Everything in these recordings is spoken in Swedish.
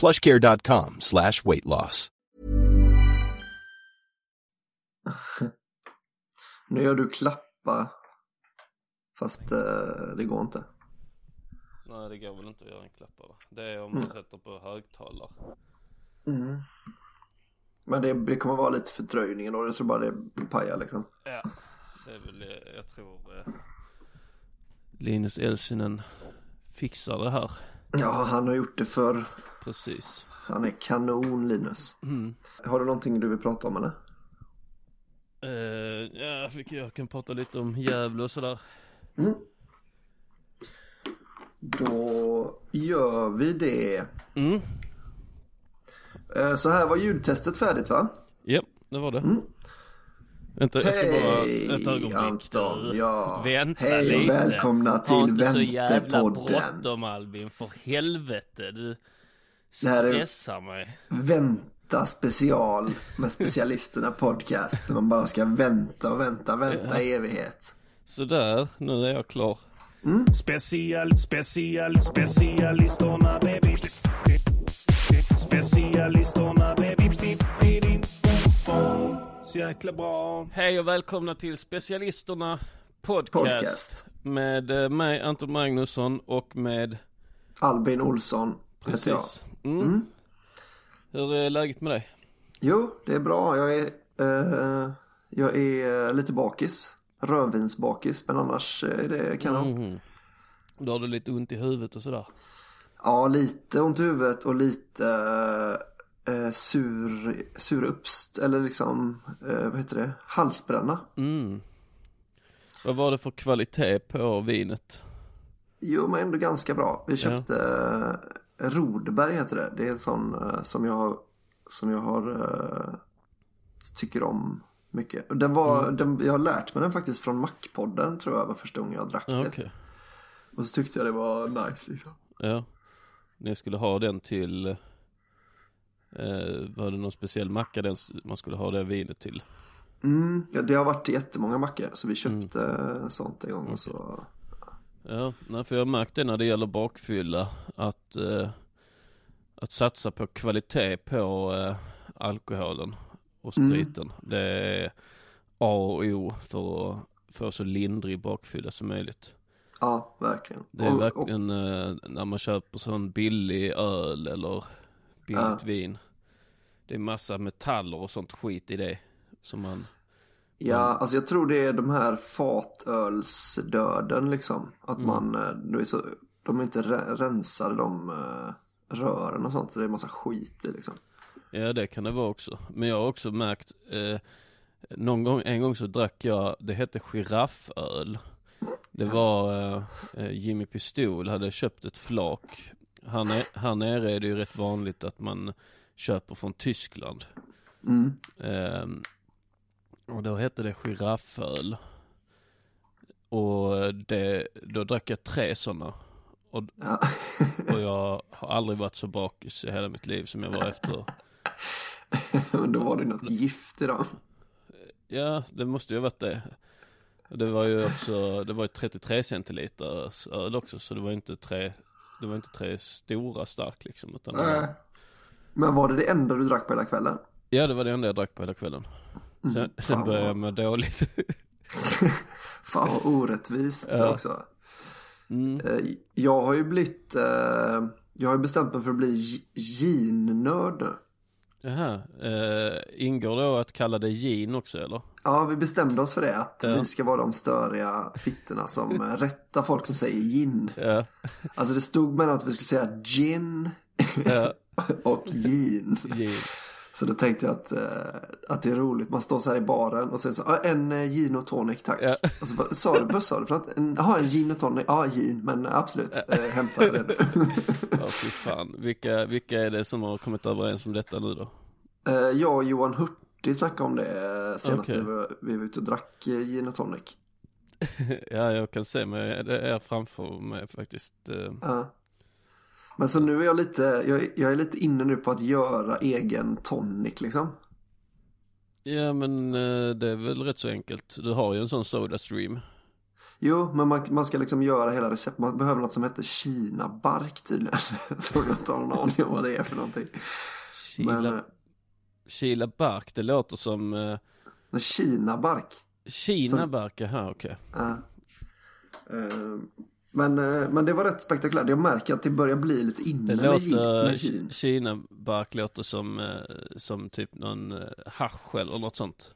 plushcare.com slash weight loss. Nu gör du klappa. Fast eh, det går inte. Nej det går väl inte att göra en klappa va? Det är om man sätter på högtalare. Men det, det kommer vara lite fördröjning då. Jag tror bara det pajar liksom. Ja, det är väl, jag tror eh, Linus Elsinen fixar det här. Ja, han har gjort det för Precis. Han är kanon Linus. Har du någonting du vill prata om eller? Eh, ja, jag kan prata lite om Gävle och sådär. Då gör vi det. Mm. Eh, Så här var ljudtestet färdigt va? Ja, det var det. Vänta, jag ska bara Hej ett ögonblick. Anton, ja. Vänta Hej och lite. välkomna Ha till inte så jävla Väntepodden. bråttom Albin, för helvete. Du stressar mig. Vänta special med specialisterna podcast. Där man bara ska vänta och vänta, vänta i evighet. Sådär, nu är jag klar. Special, special, specialisterna baby. Specialisterna baby. Så jäkla bra. Hej och välkomna till Specialisterna podcast. Podcast. Med eh, mig Anton Magnusson och med Albin Olsson heter jag. Precis. Mm. Hur är läget med dig? Jo, det är bra. Jag är, eh, jag är eh, lite bakis. Rödvinsbakis, men annars är det kanon. Mhm. Då har du lite ont i huvudet och sådär. Ja, lite ont i huvudet och lite eh, sur, sur uppst, eller liksom, eh, vad heter det, halsbränna. Mm. Vad var det för kvalitet på vinet? Jo, men ändå ganska bra. Vi köpte eh, Rodberg heter det. Det är en sån eh, som jag har, som jag har, eh, tycker om mycket. Den var, den, jag har lärt mig den faktiskt från Mac-podden tror jag var första gången jag drack Ja, det. Okej. Och så tyckte jag det var nice liksom. Ja. Ni skulle ha den till eh, Var det någon speciell macka den, man skulle ha det vinet till? Mm, ja, det har varit jättemånga mackor så vi Mm. köpte eh, sånt en gång och så. Ja, nej, för jag har märkt det när det gäller bakfylla att eh, Att satsa på kvalitet på eh, alkoholen och spriten Det är A och O för att få så lindrig bakfylla som möjligt Ja, verkligen. Det är Och- verkligen eh, när man köper sån billig öl eller billigt Ja. vin Det är massa metaller och sånt skit i det som man Ja, alltså jag tror det är de här fatölsdöden liksom. Att Mm. man, eh, du är så, de inte re- rensade de eh, rören och sånt. Så det är massa skit i liksom. Ja det kan det vara också. Men jag har också märkt eh, Någon gång, en gång så drack jag, det hette girafföl. Det var eh, eh, Jimmy Pistol hade köpt ett flak. Här, ne- här nere är det ju rätt vanligt att man köper från Tyskland. Mm. Ehm, och då hette det girafföl. Och det, då drack jag tre sådana. Och, Ja. och jag har aldrig varit så bakis i hela mitt liv som jag var efter Men då var det något gift i dem. Ja, det måste ju ha varit det. Det var ju också, det var ju 33 centiliters öl också så det var inte tre, det var inte tre stora stark liksom utan var, Nej. Men var det det enda du drack på hela kvällen? Ja det var det enda jag drack på hela kvällen. Sen, sen fan började vad- jag må dåligt. Fan vad orättvist Ja. också. Mm. Eh, Jag har ju blivit, eh, jag har ju bestämt mig för att bli gin-nörd nu. Jaha, eh, ingår då att kalla det gin också eller? Ja, vi bestämde oss för det. Att Ja. vi ska vara de störiga fittorna som rättar folk som säger gin. Ja, Alltså det stod mellan att vi skulle säga gin ja, och gin. gin. Så då tänkte jag att, eh, att det är roligt. Man står så här i baren och säger så "Ja, en eh, gin och tonic tack. Ja. Och så bara, sa du, vad sa du för något? En- Jaha, en gin och tonic. Ja, gin, men absolut. Eh, hämta det. Ja fy fan. Vilka, vilka är det som har kommit överens om detta nu då? Eh, jag och Johan Hurtig snackade om det senast Okej. vi, var, vi var ute och drack gin och tonic. Ja jag kan se mig, det är framför mig faktiskt. Ja. Men så nu är jag lite, jag, är- jag är lite inne nu på att göra egen tonic liksom. Ja men eh, det är väl rätt så enkelt. Du har ju en sån Sodastream. Jo, men man, man ska liksom göra hela recept. Man behöver något som heter Kina-bark tydligen. Så jag inte har någon aning om vad det är för någonting. Kila, Men, eh, Kila bark, det låter som uh, men Kina-bark. Kina Som- bark, jaha okej. Ja. Eh, men, eh, men det var rätt spektakulärt. Jag märker att det börjar bli lite inne Det med, låter, med Ki- gin. Kina bark låter som, eh, som typ någon uh, hasch eller något sånt.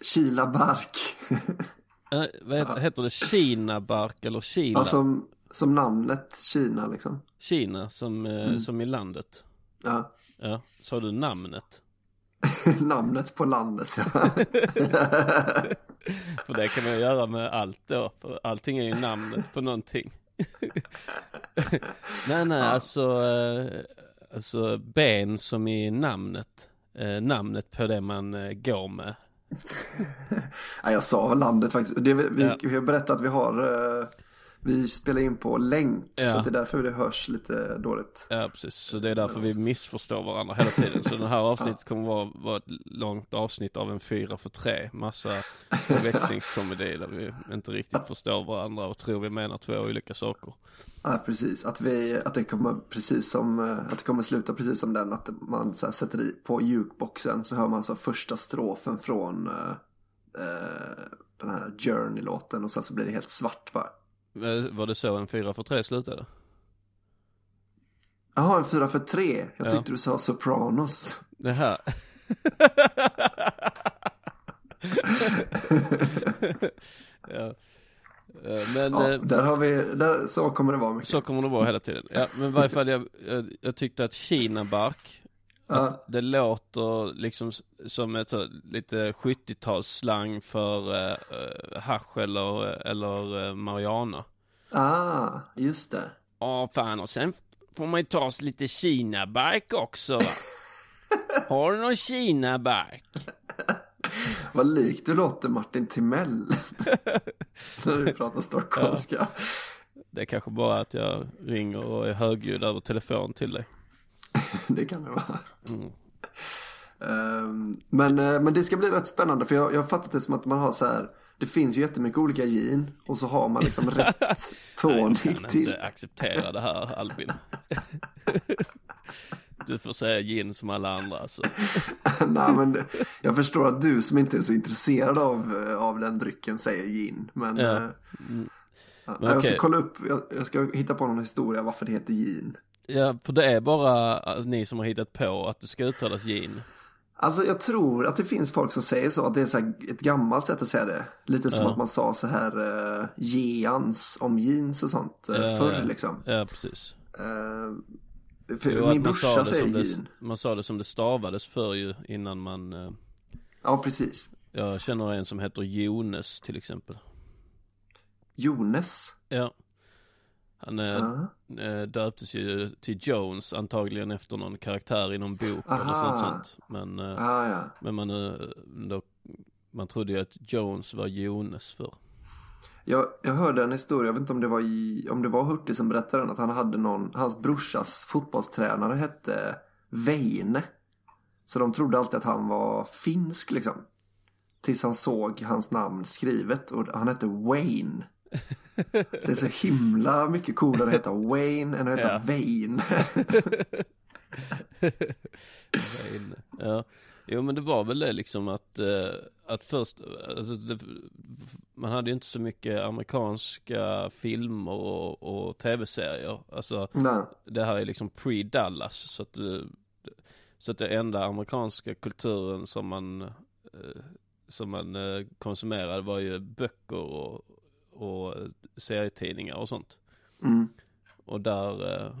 Kila-bark. Uh, vad heter, heter det Kina bark eller Kila? ja, som, som namnet Kina liksom. Kina som, eh, Mm. som i landet. Ja. Ja, sa du namnet? namnet på landet. Ja. För det kan man ju göra med allt då. För allting är ju namnet på någonting. nej, nej, alltså, eh, alltså ben som i namnet. Eh, namnet på det man eh, går med. ja, jag sa landet faktiskt. Det, vi, Ja. vi har berättat att vi har, vi spelar in på länk. Ja. Så det är därför det hörs lite dåligt. Ja, precis. Så det är därför vi missförstår varandra hela tiden. Så det här avsnittet kommer vara, vara ett långt avsnitt av en fyra för tre. Massa förväxlingskomedi där vi inte riktigt förstår varandra och tror vi menar två olika saker. Ja, precis. Att, vi, att det kommer precis som, eh, att det kommer sluta precis som den. Att man så här, sätter i på jukeboxen så hör man så första strofen från eh, eh, den här Journey-låten. Och sen så blir det helt svart bara. Eh, Var det så en fyra för tre slutade? Jaha, en fyra för tre. Jag Ja. tyckte du sa Sopranos. Det här. ja. Eh, Men Ja, eh, där har vi, där, så kommer det vara mycket. så kommer det vara hela tiden. Ja, men i varje fall jag, jag, jag tyckte att Kina-bark, Ja, det låter liksom som ett lite 70-talsslang för eh, hasch eller, eller eh, marijuana. ah, just det. Ja, fan och sen får man ju ta sig lite Kina-bark också va? Har du någon Kina-bark? Vad likt du låter Martin Timell. När du pratar stockholmska. Det är kanske bara att jag ringer och är högljudd över telefon till dig. Det kan det vara. Mm. Ehm, men, eh, men det ska bli rätt spännande för jag, jag har fattat det som att man har så här. Det finns ju jättemycket olika gin och så har man liksom rätt Jag tonic kan till. inte acceptera det här Albin. Du får säga gin som alla andra alltså. Nej, men det, jag förstår att du som inte är så intresserad av, eh, av den drycken säger gin. Men, Ja. eh, Mm. ja, Men jag ska okej. kolla upp, jag, jag ska hitta på någon historia varför det heter gin. Ja, för det är bara eh, ni som har hittat på att det ska uttalas gin. Alltså jag tror att det finns folk som säger så, att det är så ett gammalt sätt att säga det. Lite som Ja. att man sa så här uh, geans om jeans och sånt uh, Ja, förr ja. liksom. Ja, precis. Eh, för Jo, min brorsa säger som det, gin. man sa det som det stavades för ju innan man eh, Ja, precis. Jag känner en som heter Jones till exempel Jones. Ja Han eh, Ja. eh, döptes ju till Jones antagligen efter någon karaktär i någon bok eller Aha. sånt sånt Men, Ah, ja. men man, då, man trodde ju att Jones var Jones för Jag, jag hörde en historia, jag vet inte om det var, i, om det var Hurtig som berättade den, att han hade någon, hans brorsas fotbollstränare hette Veine. Så de trodde alltid att han var finsk liksom. Tills han såg hans namn skrivet och han hette Wayne. Det är så himla mycket coolare att heta Wayne än att heta Ja. Wayne. Wayne. Ja. Jo men det var väl det liksom att, eh, att först, alltså det, man hade ju inte så mycket amerikanska filmer och, och tv-serier. Alltså Nej. det här är liksom pre-Dallas så att, eh, så att det enda amerikanska kulturen som man, eh, som man konsumerade var ju böcker och, och serietidningar och sånt. Mm. Och där, eh,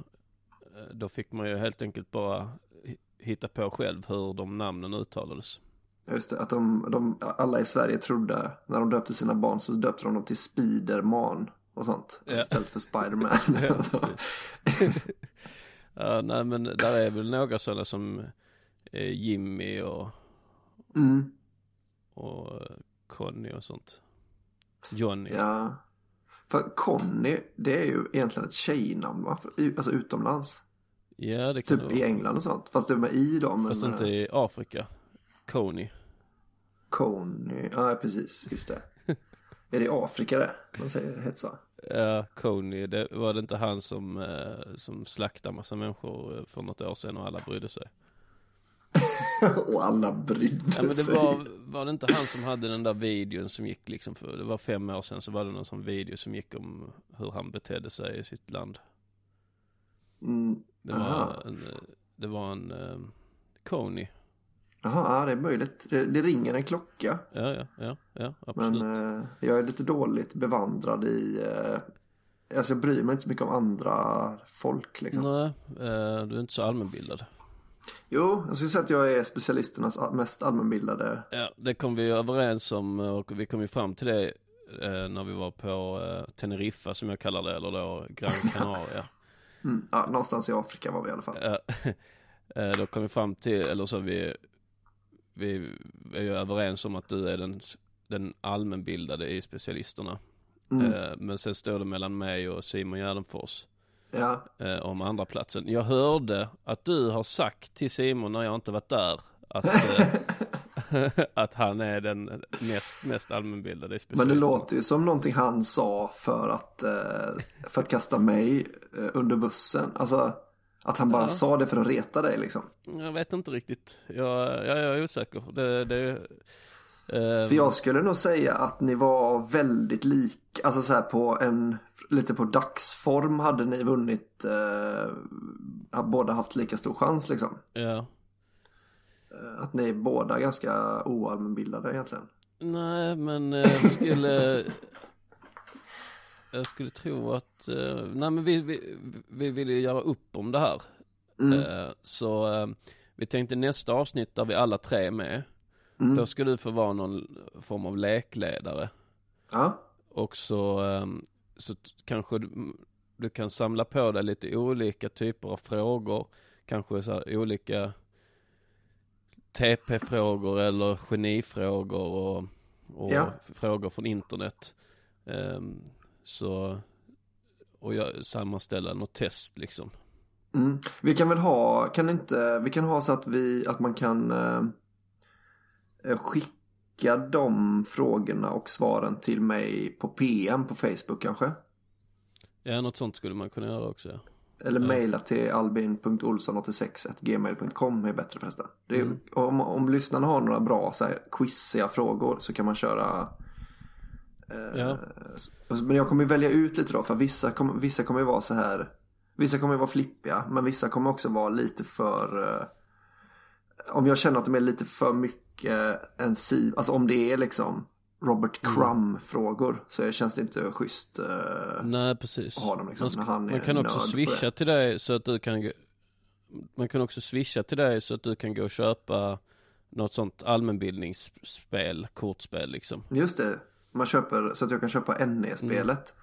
då fick man ju helt enkelt bara hi- hitta på själv hur de namnen uttalades. Just det, att de, de, alla i Sverige trodde, när de döpte sina barn så döpte de dem till Spiderman och sånt. Ja. Istället för Spiderman. Ja, nej men där är väl några sådana som eh, Jimmy och, mm, och eh, Conny och sånt. Johnny. ja. För Conny, det är ju egentligen ett tjejnamn va? Alltså utomlands. Ja, det kan Typ det i. England och sånt. Fast det är med i. Men Fast inte eh, i Afrika. Coney. Conny, ja precis, just det. är det i Afrika det? De säger het så. Ja, Coney, det var det inte han som, eh, som slaktade massa människor eh, för något år sedan och alla brydde sig? och alla brydde Ja men det sig. var, var det inte han som hade den där videon som gick liksom för, det var fem år sedan så var det någon sån video som gick om hur han betedde sig i sitt land. Mm, Det var en, det var en eh, Coney. Jaha, ja, det är möjligt. Det, det ringer en klocka. Ja, ja, ja, ja, Men absolut. eh, jag är lite dåligt bevandrad i... Eh, alltså jag bryr mig inte så mycket om andra folk liksom. Nej, eh, du är inte så allmänbildad. Jo, jag skulle säga att jag är specialisternas mest allmänbildade. Ja, det kom vi överens om eh, och vi kom ju fram till det eh, när vi var på eh, Teneriffa som jag kallar det, eller då Gran Canaria. Mm, ja, någonstans i Afrika var vi i alla fall. Ja, då kom vi fram till, eller så vi, vi är ju överens om att du är den, den allmänbildade i specialisterna. Mm. Men sen står det mellan mig och Simon Gärdenfors Ja, eh, om andra platsen. Jag hörde att du har sagt till Simon när jag inte varit där att, eh, att han är den mest, mest allmänbildade men det låter ju som någonting han sa för att, eh, för att kasta mig eh, under bussen. Alltså, att han bara Ja. sa det för att reta dig liksom. Jag vet inte riktigt. Jag, jag, jag är osäker. Det, det, För jag skulle nog säga att ni var väldigt lik, alltså så här på en, lite på dagsform hade ni vunnit, eh, båda haft lika stor chans liksom. Ja. Eh, Att ni är båda ganska oallmänbildade egentligen. Nej, men eh, jag skulle... Jag skulle tro att... Eh, nej, men vi, vi, vi ville ju göra upp om det här. Mm. Eh, så eh, vi tänkte nästa avsnitt där vi alla tre är med. Mm. Då ska du få vara någon form av lekledare. Ja, Och så, eh, så kanske du, du kan samla på dig lite olika typer av frågor. Kanske så här olika TP-frågor eller genifrågor och, och Ja. frågor från internet. Ehm, så, och jag sammanställa något test liksom. mm. vi kan väl ha, kan inte, vi kan ha så att vi, att man kan eh, skicka de frågorna och svaren till mig på PM på Facebook kanske. Ja, något sånt skulle man kunna göra också ja. Eller mejla till albin.olsson86gmail.com är bättre förresten. Det är, Mm. om, om lyssnarna har några bra så här, quiziga frågor så kan man köra. Ja, s- Men jag kommer välja ut lite då för vissa kommer, vissa kommer ju vara så här. Vissa kommer ju vara flippiga men vissa kommer också vara lite för. Eh, om jag känner att de är lite för mycket en siv. Alltså om det är liksom Robert Mm. Crumb frågor så känns det inte schysst. Eh, nej precis. ha dem liksom, man, man kan också swisha till dig så att du kan Man kan också swisha till dig så att du kan gå och köpa något sånt allmänbildningsspel, kortspel liksom. Just det. Man köper så att jag kan köpa NE-spelet.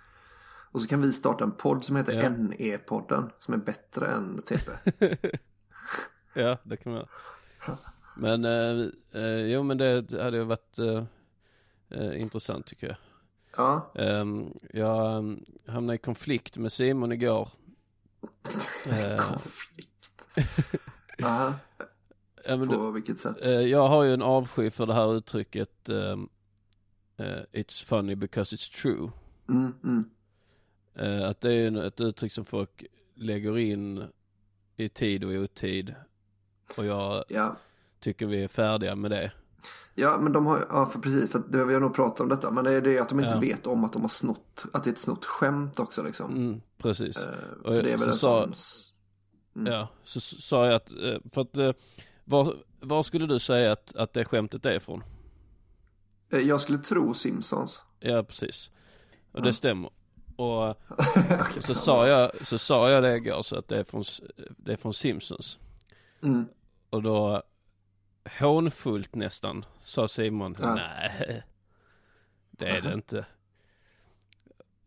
Och så kan vi starta en podd som heter Ja. NE-podden. Som är bättre än TP. Ja, det kan man göra. Men, eh, eh, jo men det hade ju varit eh, eh, intressant tycker jag. Ja. Ehm, jag um, hamnade i konflikt med Simon igår. Eh, Konflikt. Ja, men På vilket sätt? jag har ju en avsky för det här uttrycket ehm, eh, It's funny because it's true. Mm, mm. Att det är ett uttryck som folk lägger in i tid och otid. Och jag Ja. tycker vi är färdiga med det. Ja, men de har ja, för precis, för det, vi har nog pratat om detta, men det är det att de inte Ja. vet om att de har snott, att det är ett snott skämt också liksom. Mm, precis. Eh, Och för det är väl en sa- sån... Mm. Ja, så sa jag att, eh, för att, eh, var, var skulle du säga att, att det skämtet är ifrån? Eh, Jag skulle tro Simpsons. Ja, precis. Och det stämmer. Och så sa jag, så sa jag det igår så att det är från, det är från Simpsons. Mm. Och då hånfullt nästan sa Simon, Ja. nej, det är det inte.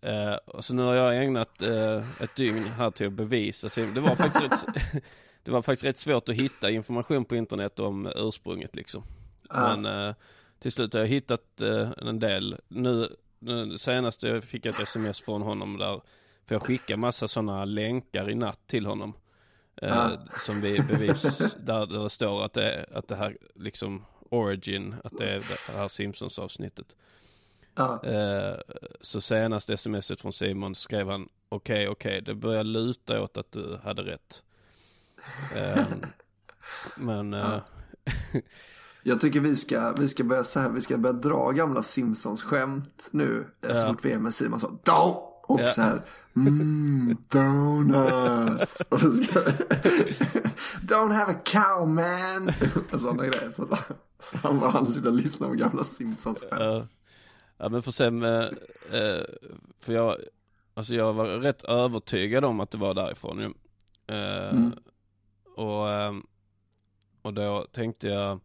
Eh, och så nu har jag ägnat eh, ett dygn här till att bevisa Simon. Det var faktiskt rätt, det var faktiskt rätt svårt att hitta information på internet om ursprunget liksom. Ja. Men eh, till slut har jag hittat en del. Nu, nu senast jag fick jag ett sms från honom där, för jag skickar massa sådana länkar i natt till honom. Eh, Ja. Som vi bevis, där, där det står att det, att det här liksom origin, att det är det här Simpsons avsnittet. Ja. Eh, så senast smset från Simon skrev han okej, okej, det börjar luta åt att du hade rätt. Eh, men eh, Jag tycker vi ska, vi ska börja så här, vi ska börja dra gamla Simpsons-skämt nu. eh, Så fort vi är med Simon så, Don't! Och Ja. så här, mm, donuts. Don't have a cow man. Och sådana grejer. Så att så han bara, han sitter och lyssnar på gamla Simpsons-skämt. Ja, ja men för sen, eh, eh, för jag, alltså jag var rätt övertygad om att det var därifrån ju. Eh, Mm. Och, och då tänkte jag,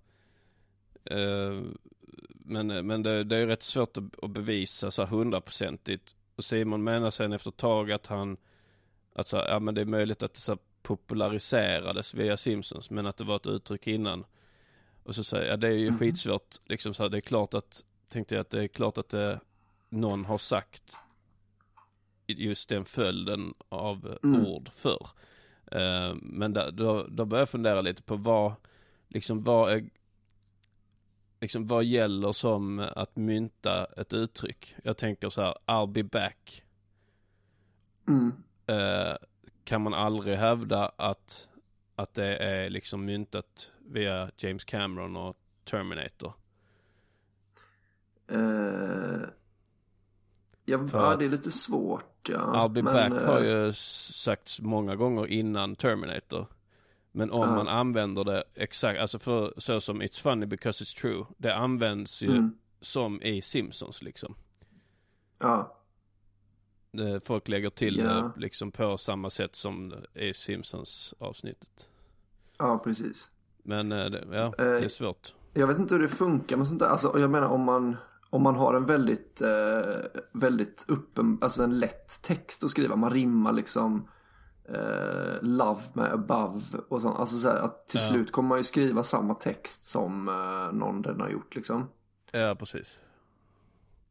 men, men det, det är rätt svårt att, bevisa så hundraprocentigt. Och Simon menar sen efter ett tag att han, att så ja men det är möjligt att det så populariserades via Simpsons, men att det var ett uttryck innan. Och så säger jag, ja, det är ju skitsvårt, liksom så här, det är klart att, tänkte jag att det är klart att det, någon har sagt just den följden av Mm. ord förr. Eh, men där, då, då börjar jag fundera lite på vad, liksom vad är, liksom vad gäller som att mynta ett uttryck. Jag tänker så här, I'll be back. Mm. Eh, kan man aldrig hävda att, att det är liksom myntat via James Cameron och Terminator? Eh, ja, För ja, det är lite svårt. Ja. I'll be Men, back eh, har ju s- sagts många gånger innan Terminator. Men om Ja. man använder det exakt, alltså för så som It's funny because it's true. Det används ju Mm. som i Simpsons liksom. Ja, Folk lägger till Ja. det liksom på samma sätt som i Simpsons avsnittet. ja, precis. Men eh, det, ja, Eh, det är svårt. Jag vet inte hur det funkar med sånt där. Alltså, jag menar om man, om man har en väldigt, eh, väldigt öppen, alltså en lätt text att skriva. Man rimmar liksom eh, love med above och sånt. Alltså så här, att till Ja. slut kommer man ju skriva samma text som eh, någon redan har gjort liksom. Ja, precis.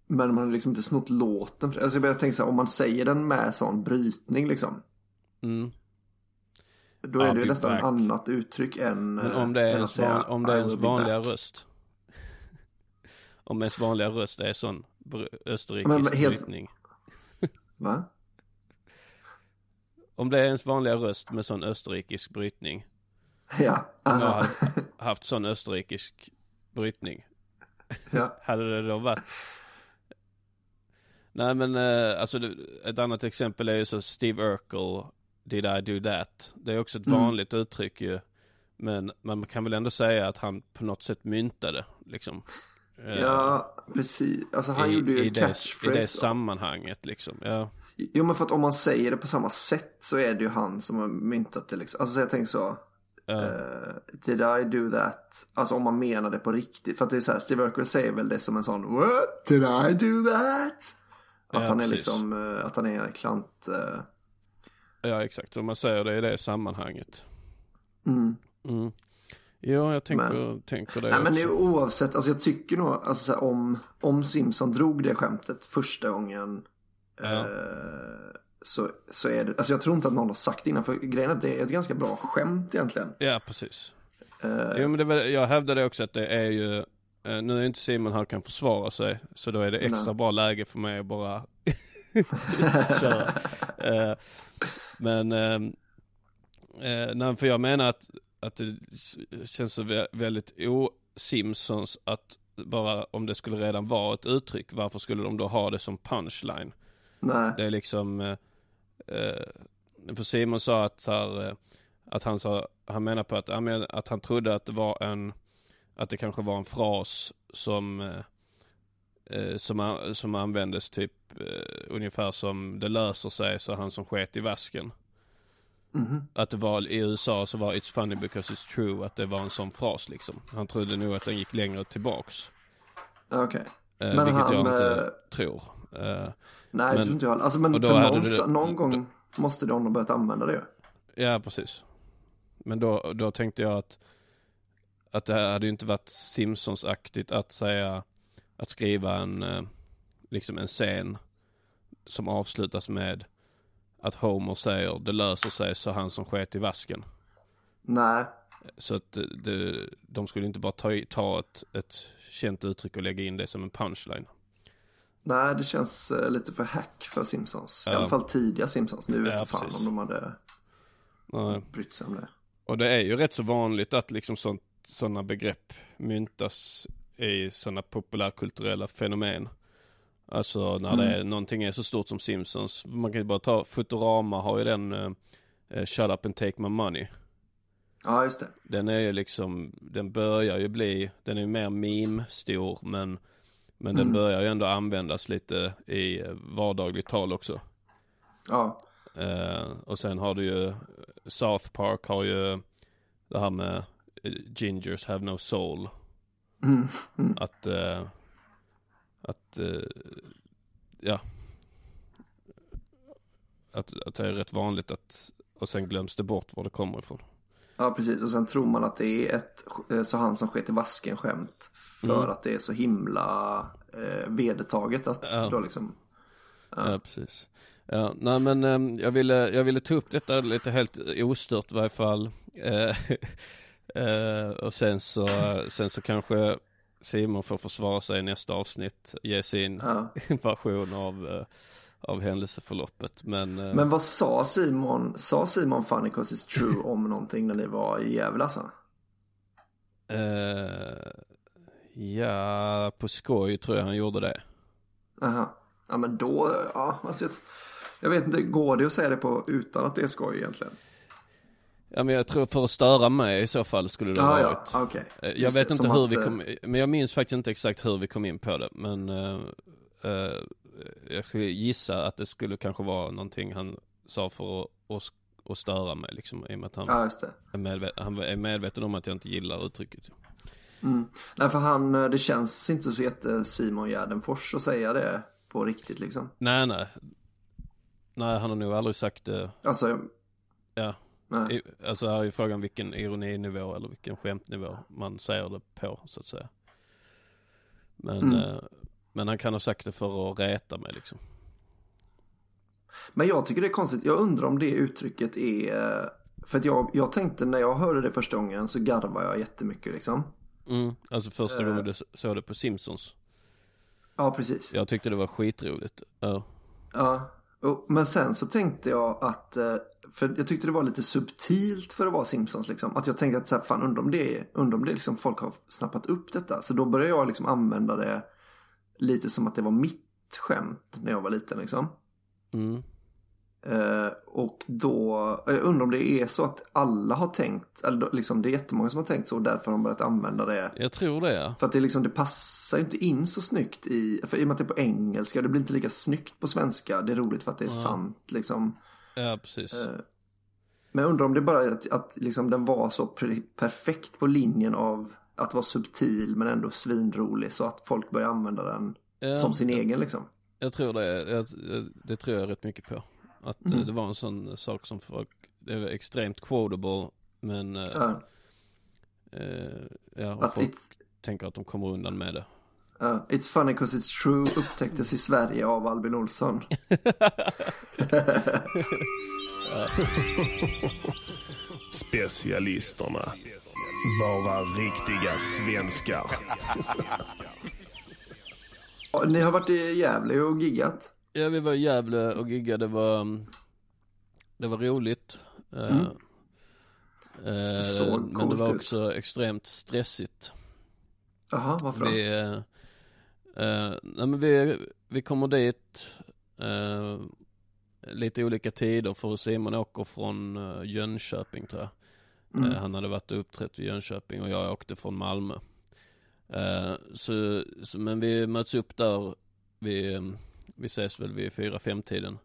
Men man har liksom inte snott låten. Alltså jag börjar tänka så här, om man säger den med sån brytning liksom. Mm. Då är I'll det ju nästan ett annat uttryck än Men eh, om det är ens, van, om det är ens vanliga back. röst. Om ens vanliga röst är sån österrikisk Men helt- brytning. Va? Om det är ens vanliga röst med sån österrikisk brytning. Ja. Om jag hade haft sån österrikisk brytning. ja. Hade det då varit? Nej men eh, alltså ett annat exempel är ju så Steve Urkel, Did I do that? Det är också ett Mm. vanligt uttryck ju. Men man kan väl ändå säga att han på något sätt myntade liksom. Eh, Ja, precis. Alltså han i, gjorde ju i, en det, i catchphrase. det sammanhanget liksom. Ja. Jo men för att om man säger det på samma sätt så är det ju han som har myntat det liksom. Alltså så jag tänker så. Eh, did I do that? Alltså om man menar det på riktigt. För att det är så här, Steve Urkel säger väl det som en sån What? Did I do that? Att Ja, han är precis. liksom, eh, att han är en klant. eh, ja exakt, om man säger det i det sammanhanget. mm. Mm. Ja, jag tänker, Men- tänker det Nej men också. det är oavsett, alltså jag tycker nog, alltså så här, om, om Simpson drog det skämtet första gången. Ja. Eh, så, så är det, alltså jag tror inte att någon har sagt det innan, för grejen är att det är ett ganska bra skämt egentligen. Ja, precis. Eh, Jo men det, var- jag hävdade också att det är ju eh, Nu är inte Simon här kan försvara sig Så då är det extra Nej. bra läge för mig att bara köra Eh, Men eh, nej, för jag menar att, att det känns så vä- väldigt o-Simpsons att bara om det skulle redan vara ett uttryck Varför skulle de då ha det som punchline? Nej. Det är liksom eh, eh, För Simon sa att så här, eh, Att han sa Han menar på att, att han trodde att det var en Att det kanske var en fras som eh, eh, som, som användes typ eh, ungefär som det löser sig så han som sket i vasken. Mhm. Att det var i USA så var it's funny because it's true att det var en sån fras liksom. Han trodde nog att den gick längre tillbaks. Okej. Eh, Men vilket han, jag inte eh, tror. Eh, Nej, Men- det tror inte jag heller. Alltså men då hade någonstans, du- någon gång måste de ha börjat använda det. Ja, precis. Men då, då tänkte jag att, att det här hade ju inte varit Simpsons-aktigt att säga, att skriva en, eh, liksom en scen som avslutas med att Homer säger det löser sig så han som sket i vasken. Nej, Så att det, det, de skulle inte bara ta, ta ett, ett känt uttryck och lägga in det som en punchline. Nej det känns eh, lite för hack för Simpsons. I Ja. alla fall tidiga Simpsons. Nu vet Ja, jag fan precis. om de hade Nej. brytt sig om det. Och det är ju rätt så vanligt att liksom sånt, sådana begrepp myntas i sådana populärkulturella fenomen. Alltså när det är, någonting är så stort som Simpsons. Man kan ju bara ta Futurama har ju den eh, Shut up and take my money. Ja, just det. Den är ju liksom, den börjar ju bli, den är ju mer meme-stor men men den börjar ju ändå användas lite i vardagligt tal också. Ja, Eh, och sen har du ju South Park har ju det här med eh, Gingers have no soul. Mm, mm. Att, eh, att, eh, ja. Att, att det är rätt vanligt att, och sen glöms det bort var det kommer ifrån. Ja, precis. Och sen tror man att det är ett eh, så han som sket i vasken skämt. För Mm. att det är så himla eh, vedertaget att Ja. då liksom. Ja, precis. Ja, nej men eh, jag ville, jag ville ta upp detta lite helt ostört i varje fall. Eh, eh, och sen så, sen så kanske Simon får försvara sig i nästa avsnitt, ge sin Ja. version av, eh, av händelseförloppet. Men, eh, Men vad sa Simon? Sa Simon funny cause it's true om någonting när ni var i Gävle alltså? eh, ja, på skoj tror jag han gjorde det. Aha. Ja men då, ja alltså jag, vet inte, går det att säga det på utan att det är skoj egentligen? Ja men jag tror för att störa mig i så fall skulle det Ja, ha ja, varit. okej. Eh, Jag Just vet det, inte hur att, vi kom, men jag minns faktiskt inte exakt hur vi kom in på det. Men eh, eh, jag skulle gissa att det skulle kanske vara någonting han sa för att, att, störa mig liksom. I och med att han, Ja, är, medveten, han är medveten om att jag inte gillar uttrycket. Mm. Nej, för han, eh, det känns inte så jätte Simon Gärdenfors att säga det på riktigt liksom. Nej nej. Nej han har nog aldrig sagt det. Alltså, jag- Ja. nej. Alltså här är ju frågan vilken ironinivå eller vilken skämtnivå man säger det på så att säga. Men, Mm. eh, men han kan ha sagt det för att reta mig liksom. Men jag tycker det är konstigt, jag undrar om det uttrycket är, eh, för att jag, jag tänkte när jag hörde det första gången så garvade jag jättemycket liksom. Mm, alltså första Eh. gången du såg det på Simpsons. Ja, precis. Jag tyckte det var skitroligt. Ja. Ja, men sen så tänkte jag att, eh, för jag tyckte det var lite subtilt för att vara Simpsons liksom. Att jag tänkte att så här, fan undrar om det, undrar om det liksom folk har snappat upp detta. Så då började jag liksom använda det lite som att det var mitt skämt när jag var liten liksom. Mm. Eh, och då, jag undrar om det är så att alla har tänkt, eller liksom det är jättemånga som har tänkt så och därför har de börjat använda det. Jag tror det ja. För att det, liksom, det passar ju inte in så snyggt i, för i och med att det är på engelska, det blir inte lika snyggt på svenska. Det är roligt för att det är sant liksom. Ja precis. Eh, Men jag undrar om det bara är att, att liksom den var så perfekt på linjen av att vara subtil men ändå svinrolig så att folk börjar använda den Ja, som sin jag, egen liksom. jag tror det. Jag, det tror jag rätt mycket på. Att Mm. det var en sån sak som folk, det var extremt quotable. Men eh, Ja, eh, ja, och att folk it's, tänker att de kommer undan med det. ja, it's funny cause it's true upptäcktes i Sverige av Albin Olsson. Specialisterna. Bara riktiga svenskar. Ni har varit i Gävle och giggat. Ja, vi var i Gävle och giggade. Det var, det var roligt. Eh, Mm. eh, såg men det var ut. också extremt stressigt. Jaha, varför då? Vi, eh, eh, nej men vi, vi kommer dit eh, lite olika tider för Simon åker från Jönköping tror jag. Mm. Eh, han hade varit och uppträtt i Jönköping och jag åkte från Malmö. Eh, så, så, men vi möts upp där, vi, vi ses väl vid fyra fem tiden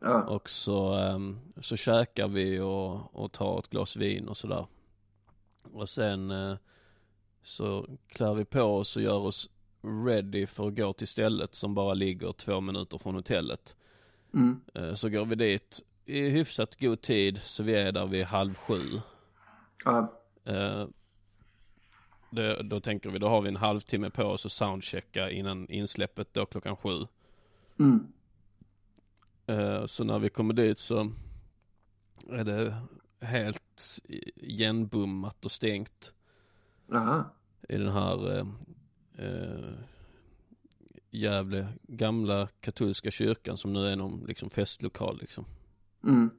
Ja. och så, eh, så käkar vi och, och tar ett glas vin och sådär. Och sen eh, så klär vi på oss och gör oss ready för att gå till stället som bara ligger två minuter från hotellet. Mm. Så går vi dit i hyfsat god tid så vi är där vid halv sju. Eh, det, då tänker vi, då har vi en halvtimme på oss att soundchecka innan insläppet då klockan sju. Mm. Eh, Så när vi kommer dit så är det helt igenbommat och stängt Jaha. i den här eh, eh, jävla gamla katolska kyrkan som nu är någon liksom festlokal liksom. Mm.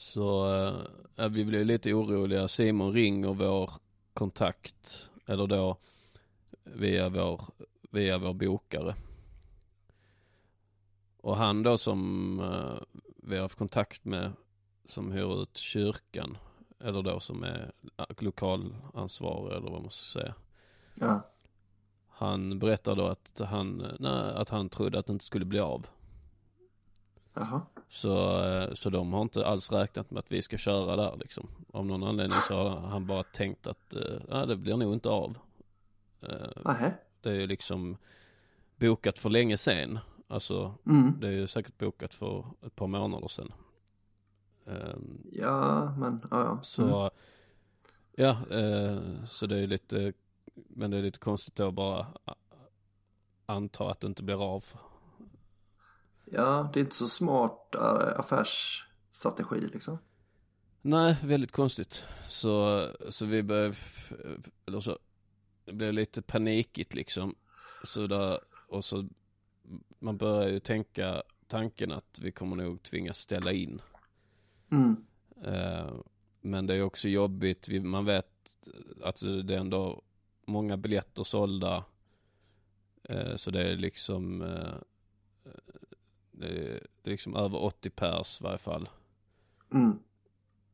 Så eh, ja, vi blev lite oroliga. Simon ringer vår kontakt, eller då via vår, via vår bokare. Och han då som eh, vi har haft kontakt med, som hyr ut kyrkan, eller då som är lokalansvarig eller vad man ska säga. Ja. Han berättar då att han, nej, att han trodde att det inte skulle bli av. Jaha. Så, eh, så de har inte alls räknat med att vi ska köra där liksom. Av någon anledning så har han bara tänkt att, ja det blir nog inte av. Nähä. Det är ju liksom bokat för länge sen. Alltså Mm. det är ju säkert bokat för ett par månader sedan. Ehm, Ja, men ja, ja. Så, Mm. ja, eh, så det är lite, men det är lite konstigt då bara anta att det inte blir av. Ja, det är inte så smart äh, affärsstrategi liksom. Nej, väldigt konstigt. Så, så vi f- eller så, det blev lite panikigt liksom. Så där, och så, man börjar ju tänka tanken att vi kommer nog tvingas ställa in. Mm. Eh, men det är också jobbigt, vi, man vet att det är ändå många biljetter sålda. Eh, så det är liksom, eh, det är, det är liksom över 80 pers i varje fall. Mm.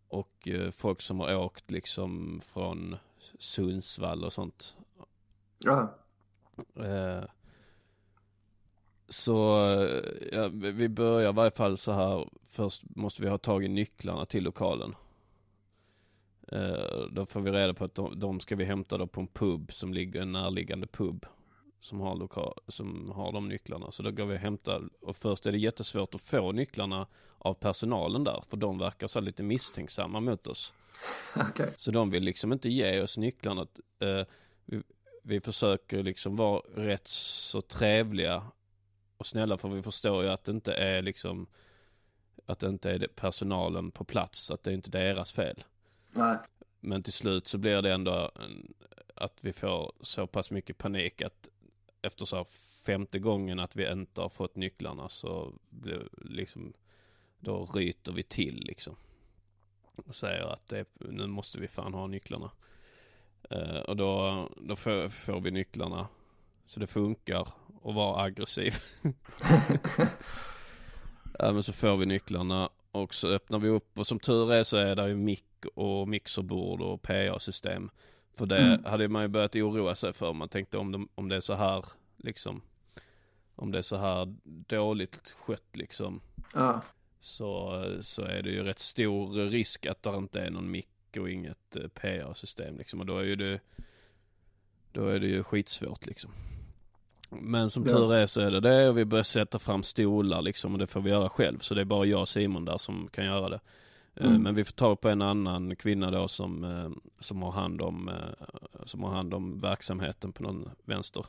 Och eh, folk som har åkt liksom från Sundsvall och sånt. Ja. Eh, så eh, ja, vi vi börjar i varje fall så här. Först måste vi ha tag i nycklarna till lokalen. Eh, då får vi reda på att de, de ska vi hämta då på en pub som ligger, en närliggande pub. Som har, lokal, som har de nycklarna. Så då går vi och hämtar. Och först är det jättesvårt att få nycklarna av personalen där. För de verkar så lite misstänksamma mot oss. Okej. Så de vill liksom inte ge oss nycklarna. Eh, vi, vi försöker liksom vara rätt så trevliga och snälla för vi förstår ju att det inte är liksom att det inte är personalen på plats, att det är inte deras fel. Nej. Men till slut så blir det ändå en, att vi får så pass mycket panik att efter så här femte gången att vi inte har fått nycklarna så blir liksom då ryter vi till liksom. Och säger att det, nu måste vi fan ha nycklarna. Eh, och då, då får, får vi nycklarna så det funkar att vara aggressiv. ja, men så får vi nycklarna och så öppnar vi upp och som tur är så är det ju mick och mixerbord och PA-system. För det Mm. hade man ju börjat oroa sig för. Man tänkte om, de, om det är så här liksom. Om det är så här dåligt skött liksom. Ja. Så, så är det ju rätt stor risk att det inte är någon mick och inget eh, PA-system liksom. Och då är ju det Då är det ju skitsvårt liksom. Men som Ja. tur är så är det det och vi börjar sätta fram stolar liksom och det får vi göra själv. Så det är bara jag och Simon där som kan göra det. Eh, Mm. Men vi får tag på en annan kvinna då som, eh, som har hand om, eh, som har hand om verksamheten på någon vänster.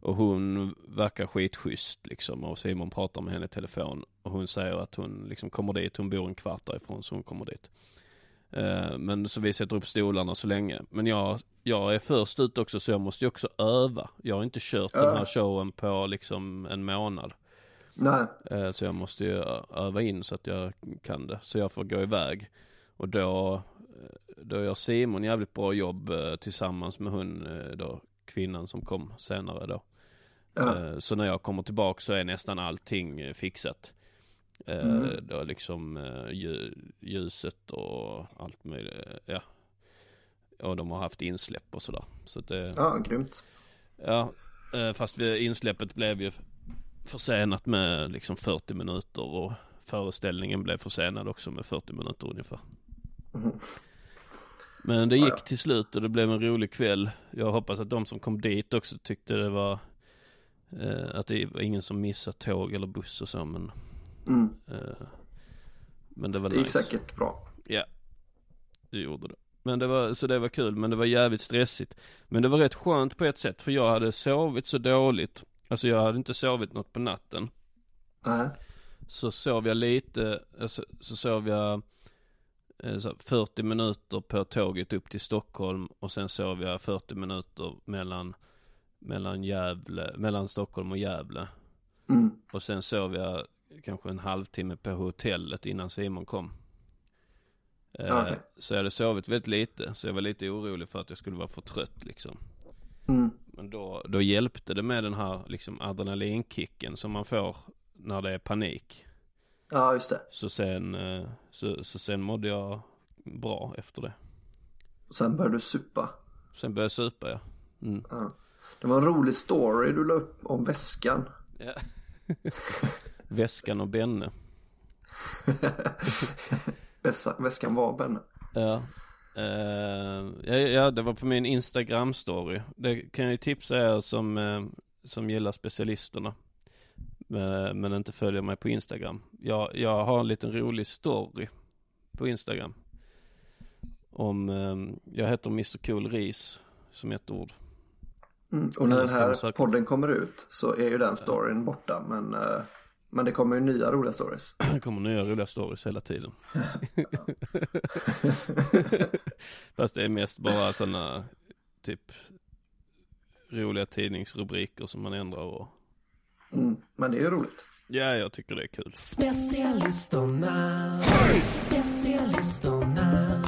Och hon verkar skitschysst liksom och Simon pratar med henne i telefon och hon säger att hon liksom kommer dit, hon bor en kvart därifrån så hon kommer dit. Men så vi sätter upp stolarna så länge. Men jag, jag är först ut också så jag måste ju också öva. Jag har inte kört den här showen på liksom en månad. Nej. Eh, Så jag måste ju öva in så att jag kan det. Så jag får gå iväg. Och då, eh, då gör Simon jävligt bra jobb eh, tillsammans med hon då, kvinnan som kom senare då. Ja. Så när jag kommer tillbaka så är nästan allting fixat. Mm. Då liksom lju- ljuset och allt möjligt, ja. Och de har haft insläpp och sådär. Så det, Ja, grymt. Ja, fast insläppet blev ju försenat med liksom 40 minuter och föreställningen blev försenad också med 40 minuter ungefär. Men det gick till slut och det blev en rolig kväll. Jag hoppas att de som kom dit också tyckte det var eh, att det var ingen som missade tåg eller buss och så men Mm. eh, Men det var Det gick nice. säkert bra. Ja, det gjorde det. Men det var, så det var kul, men det var jävligt stressigt. Men det var rätt skönt på ett sätt, för jag hade sovit så dåligt. Alltså jag hade inte sovit något på natten. Nej. Så sov jag lite, så, så sov jag eh, så 40 minuter på tåget upp till Stockholm och sen sov jag 40 minuter mellan, mellan Gävle, mellan Stockholm och Gävle. Mm. Och sen sov jag kanske en halvtimme på hotellet innan Simon kom. Eh, Okej. Så jag hade sovit väldigt lite, så jag var lite orolig för att jag skulle vara för trött liksom. Mm. Men då, då hjälpte det med den här liksom adrenalinkicken som man får när det är panik. Ja, just det. Så sen, eh, så, så sen mådde jag bra efter det. Och sen började du supa. Sen började jag supa ja. Mm. Ja. Det var en rolig story du la upp om väskan. ja. Väskan och Benne. Väskan var Benne. Ja. Eh, ja, ja, det var på min Instagram story. Det kan jag ju tipsa er som, eh, som gillar specialisterna. Eh, men inte följer mig på Instagram. Jag, jag har en liten rolig story på Instagram. Om, jag heter Mr Cool Ris som ett ord. Mm. Och när den här podden kommer ut så är ju den storyn borta. Men, men det kommer ju nya roliga stories. Det kommer nya roliga stories hela tiden. Fast det är mest bara sådana typ roliga tidningsrubriker som man ändrar och Mm. Men det är ju roligt. ja, jag tycker det är kul. Specialisterna, specialisterna.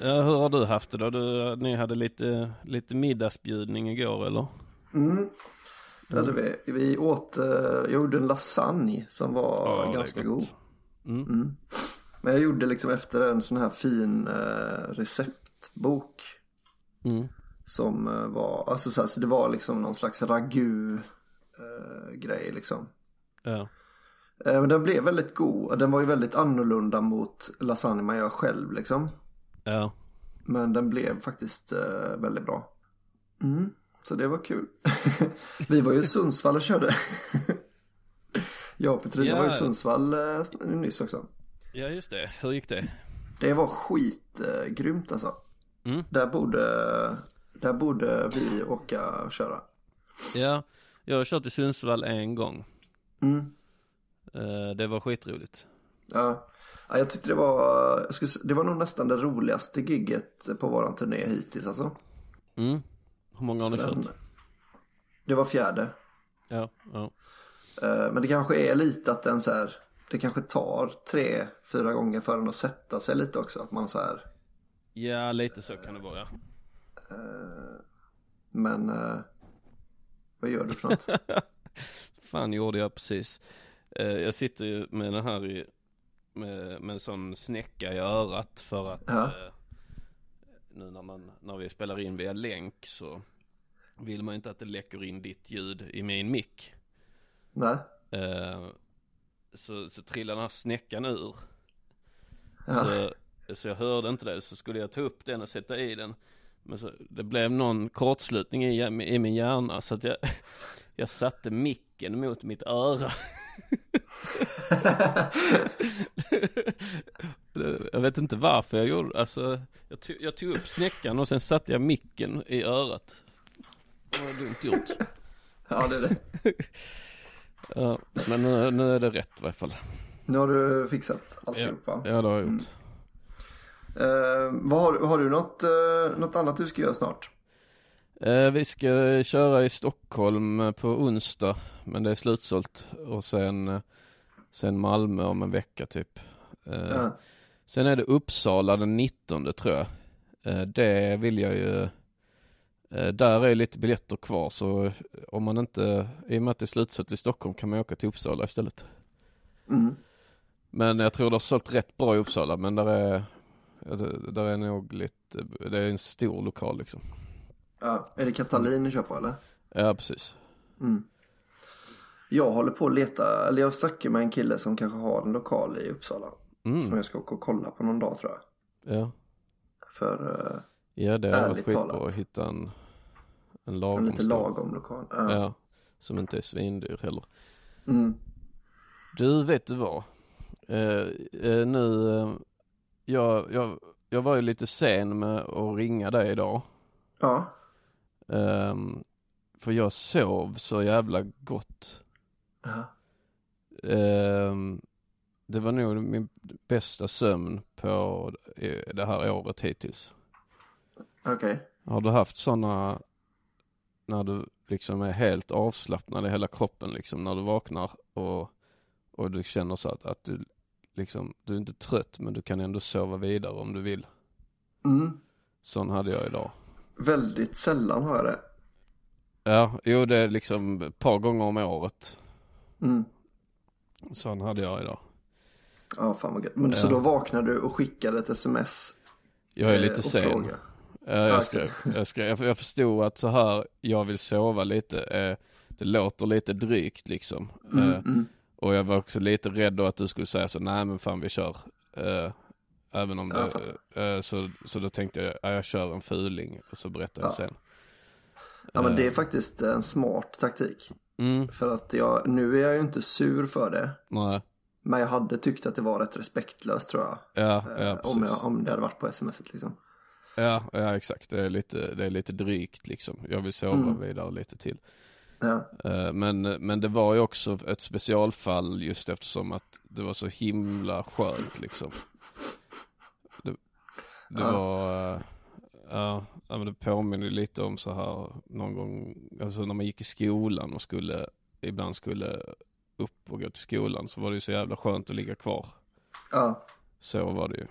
Ja, hur har du haft det då? Du, ni hade lite, lite middagsbjudning igår eller? Mm. Hade vi. Vi åt, eh, jag gjorde en lasagne som var Ja, ganska god. Mm. Mm. Men jag gjorde liksom efter en sån här fin eh, receptbok. Mm. Som eh, var, alltså så, här, så det var liksom någon slags ragu eh, grej liksom. Ja. Men den blev väldigt god. Den var ju väldigt annorlunda mot lasagne man gör själv liksom. Ja. Men den blev faktiskt väldigt bra. Mm. Så det var kul. Vi var ju i Sundsvall och körde. jag och Petrina Ja. var i Sundsvall eh, nyss också. Ja, just det. Hur gick det? Det var skitgrymt eh, grymt alltså. Mm. Där borde, där borde vi åka och köra. Ja, jag har kört i Sundsvall en gång. Mm. Eh, det var skitroligt. Ja. ja, jag tyckte det var, det var nog nästan det roligaste gigget på våran turné hittills alltså. Mm. Hur många har ni kört? det var fjärde. Ja, ja. Eh, Men det kanske är lite att den så här, det kanske tar tre, fyra gånger för den att sätta sig lite också. Att man så här, Ja, lite så kan det vara. men eh, vad gör du för något? fan gjorde jag precis? Eh, jag sitter ju med den här i, med, med en sån snäcka i örat för att Ja. Nu när man, när vi spelar in via länk så vill man ju inte att det läcker in ditt ljud i min mick. Nej? Eh, så, så trillade den här snäckan ur. Ja. Så, så jag hörde inte det, så skulle jag ta upp den och sätta i den. Men så, det blev någon kortslutning i, i min hjärna så att jag, jag satte micken mot mitt öra. jag vet inte varför jag gjorde alltså, jag, tog, jag tog upp snäckan och sen satte jag micken i örat. Det var dumt gjort. Ja, det är det. Ja, men nu, nu är det rätt i varje fall. Nu har du fixat alltihop va? Ja, det har jag gjort. Mm. Eh, vad har, har du något, eh, något annat du ska göra snart? Eh, vi ska köra i Stockholm eh, på onsdag, men det är slutsålt. Och sen, eh, sen Malmö om en vecka typ. Ja. Sen är det Uppsala den 19 tror jag. Det vill jag ju, där är lite biljetter kvar så om man inte, i och med att det är slutsålt i Stockholm kan man åka till Uppsala istället. Mm. Men jag tror det har sålt rätt bra i Uppsala, men där är, där är nog lite, det är en stor lokal liksom. Ja. Är det Katalin du på eller? Ja, precis. Mm. Jag håller på att leta, eller jag snackar med en kille som kanske har en lokal i Uppsala. Som Mm. jag ska åka och kolla på någon dag tror jag. Ja. För eh, Ja, det har varit skitbra att hitta en, en en lagom lite stor. lagom lokal. Ja. Ja, som inte är svindyr heller. Mm. Du, vet du vad? Eh, eh, nu, eh, jag, jag, jag var ju lite sen med att ringa dig idag. ja. Ehm, för jag sov så jävla gott. Ja. Ehm, det var nog min bästa sömn på det här året hittills. Okej. Har du haft sådana när du liksom är helt avslappnad i hela kroppen liksom när du vaknar och, och du känner så att, att du liksom, du är inte trött men du kan ändå sova vidare om du vill. Mm. Sån hade jag idag. Väldigt sällan har jag det. Ja, jo det är liksom ett par gånger om året. Mm. Sån hade jag idag. Ja, fan vad gött. Men så Ja. då vaknade du och skickade ett sms Jag är eh, lite och sen. frågade. Ja, jag okej. skrev, jag skrev, jag, jag förstod att så här, jag vill sova lite, eh, det låter lite drygt liksom. Mm, Eh, mm. Och jag var också lite rädd då att du skulle säga så, nej men fan vi kör. Eh, även om det, eh, så, så då tänkte jag, ja, jag kör en fuling och så berättar jag Ja. sen. Ja, men det är Eh, faktiskt en smart taktik. Mm, För att jag, nu är jag ju inte sur för det. nej, Men jag hade tyckt att det var rätt respektlöst tror jag. ja, Eh, ja, om, precis. jag, om det hade varit på smset liksom. Ja, ja exakt, det är lite, det är lite drygt liksom. Jag vill sova Mm. vidare lite till. Ja, Eh, Men, men det var ju också ett specialfall just eftersom att det var så himla skönt liksom. Det, Ja. var, eh, ja, men det påminner lite om så här någon gång, alltså när man gick i skolan och skulle, ibland skulle upp och gå till skolan så var det ju så jävla skönt att ligga kvar. ja. Så var det ju.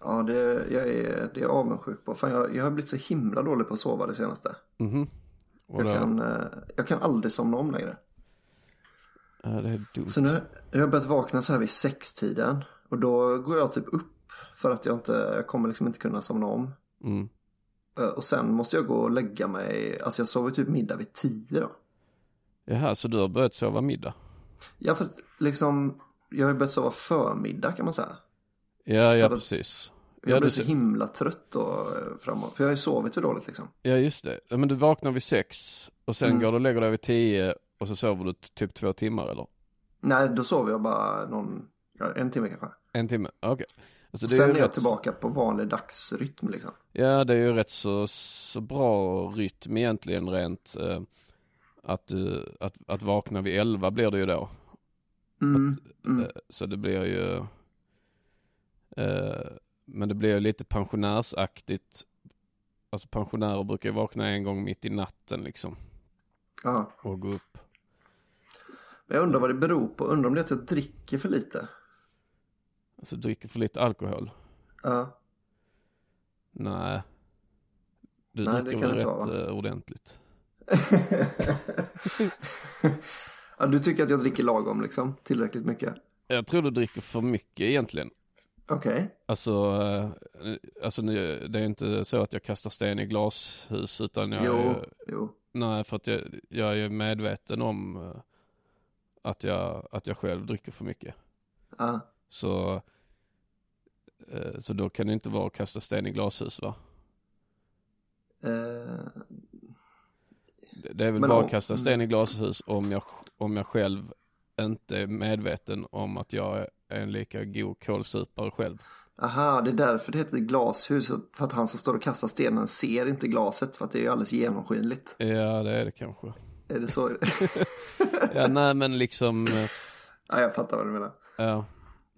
ja det, jag är, det är jag avundsjuk på. Fan, jag, jag har blivit så himla dålig på att sova det senaste. Mhm. Och Jag kan, eh, jag kan aldrig somna om längre. ja, det är dumt. Så nu jag har börjat vakna så här vid sextiden. Och då går jag typ upp. För att jag inte, jag kommer liksom inte kunna somna om. Mm. Eh, Och sen måste jag gå och lägga mig, alltså jag sover typ middag vid tio då. Jaha, så du har börjat sova middag? Ja fast liksom, jag har ju börjat sova förmiddag kan man säga. Ja, ja precis. Jag Ja, blir så himla trött då eh, framåt. För jag har ju sovit för dåligt liksom. Ja just det. Men du vaknar vid sex och sen Mm. går du och lägger dig vid tio och så sover du typ två timmar eller? Nej, då sover jag bara någon, en timme kanske. En timme? Okej. Alltså är Sen är jag rätt, tillbaka på vanlig dagsrytm liksom. Ja det är ju rätt så, så bra rytm egentligen rent eh, att, du- att, att vakna vid elva blir det ju då. Mm, mm. Eh, så det blir ju eh, men det blir ju lite pensionärsaktigt. Alltså pensionärer brukar ju vakna en gång mitt i natten liksom Ja. och gå upp. Jag undrar vad det beror på. Undrar om det är att jag dricker för lite. Alltså dricker för lite alkohol. Ja. Nej. Du Nej, det dricker kan väl rätt inte vara. eh, ordentligt? ja. Du tycker att jag dricker lagom liksom? Tillräckligt mycket? Jag tror du dricker för mycket egentligen. Okej. Alltså, eh, alltså det är inte så att jag kastar sten i glashus utan jag Jo, är, jo. nej för att jag, jag är medveten om eh, att jag, att jag själv dricker för mycket. Ja. Så, eh, så då kan det inte vara att kasta sten i glashus va? Eh, Det är väl bara om- att kasta sten i glashus om jag, om jag själv inte är medveten om att jag är en lika god kålsupare själv. aha, det är därför det heter glashus. För att han som står och kastar stenen ser inte glaset. För att det är ju alldeles genomskinligt. Ja, det är det kanske. Är det så? Ja, nej men liksom, eh, ja, jag fattar vad du menar. ja.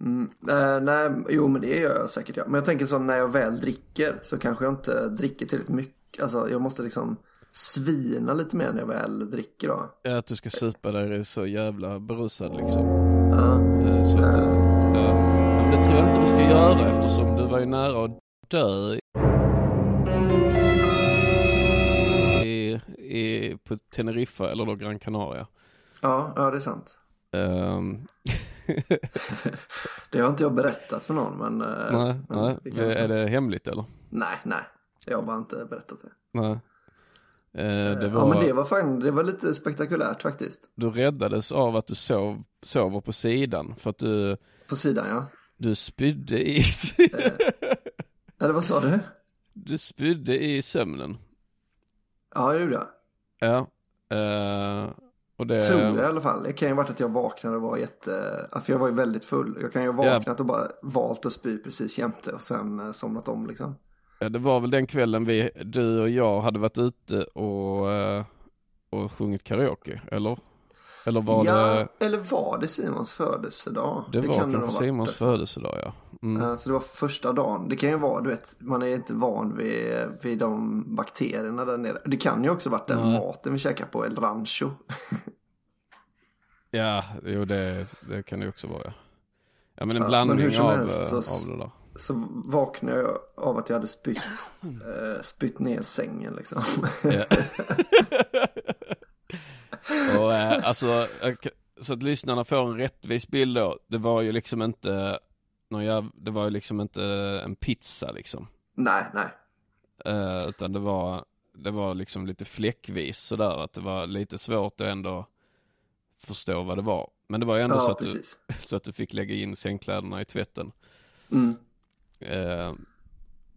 Mm, eh, nej, jo men det gör jag säkert ja. Men jag tänker så när jag väl dricker så kanske jag inte dricker tillräckligt mycket. Alltså jag måste liksom svina lite mer när jag väl dricker då. Ja, att du ska supa dig så jävla berusad liksom. Ja. Eh, Så att, ja. Men det tror jag inte du ska göra eftersom du var ju nära att dö i, i, på Teneriffa eller då Gran Canaria. ja, ja det är sant. Ehm, Det har inte jag berättat för någon men. eh, nej, men nej. det Är det hemligt eller? Nej, nej. Jag har bara inte berättat det. Nej. Eh, det var, Ja men det var fan, det var lite spektakulärt faktiskt. Du räddades av att du sov, sover på sidan för att du, På sidan ja. du spydde i, Eller vad sa du? du spydde i sömnen. Ja det gjorde jag. Ja. Eh, och det... Tror jag i alla fall. Det kan ju ha varit att jag vaknade och var jätte... För jag var ju väldigt full. Jag kan ju ha vaknat och bara valt att spy precis jämte och sen eh, somnat om liksom. Ja, det var väl den kvällen vi, du och jag hade varit ute och, eh, och sjungit karaoke, eller? Eller var ja, det, eller var det Simons födelsedag? det var kan kanske varit Simons alltså. födelsedag ja. Mm. Så det var första dagen. Det kan ju vara, du vet, man är inte van vid, vid de bakterierna där nere. Det kan ju också varit den Nej. maten vi käkar på El Rancho. Ja, jo det, det kan det också vara ja. Ja men en Ja, men blandning hur som av, helst eh, så- av det där. Så vaknade jag av att jag hade spytt, eh, spytt ner sängen liksom. och eh, alltså, så att lyssnarna får en rättvis bild då. Det var ju liksom inte, någon det var ju liksom inte en pizza liksom. nej, nej. Eh, utan det var, det var liksom lite fläckvis sådär, att det var lite svårt att ändå förstå vad det var. Men det var ju ändå så, Ja, att du, så att du fick lägga in sängkläderna i tvätten. Mm. Eh,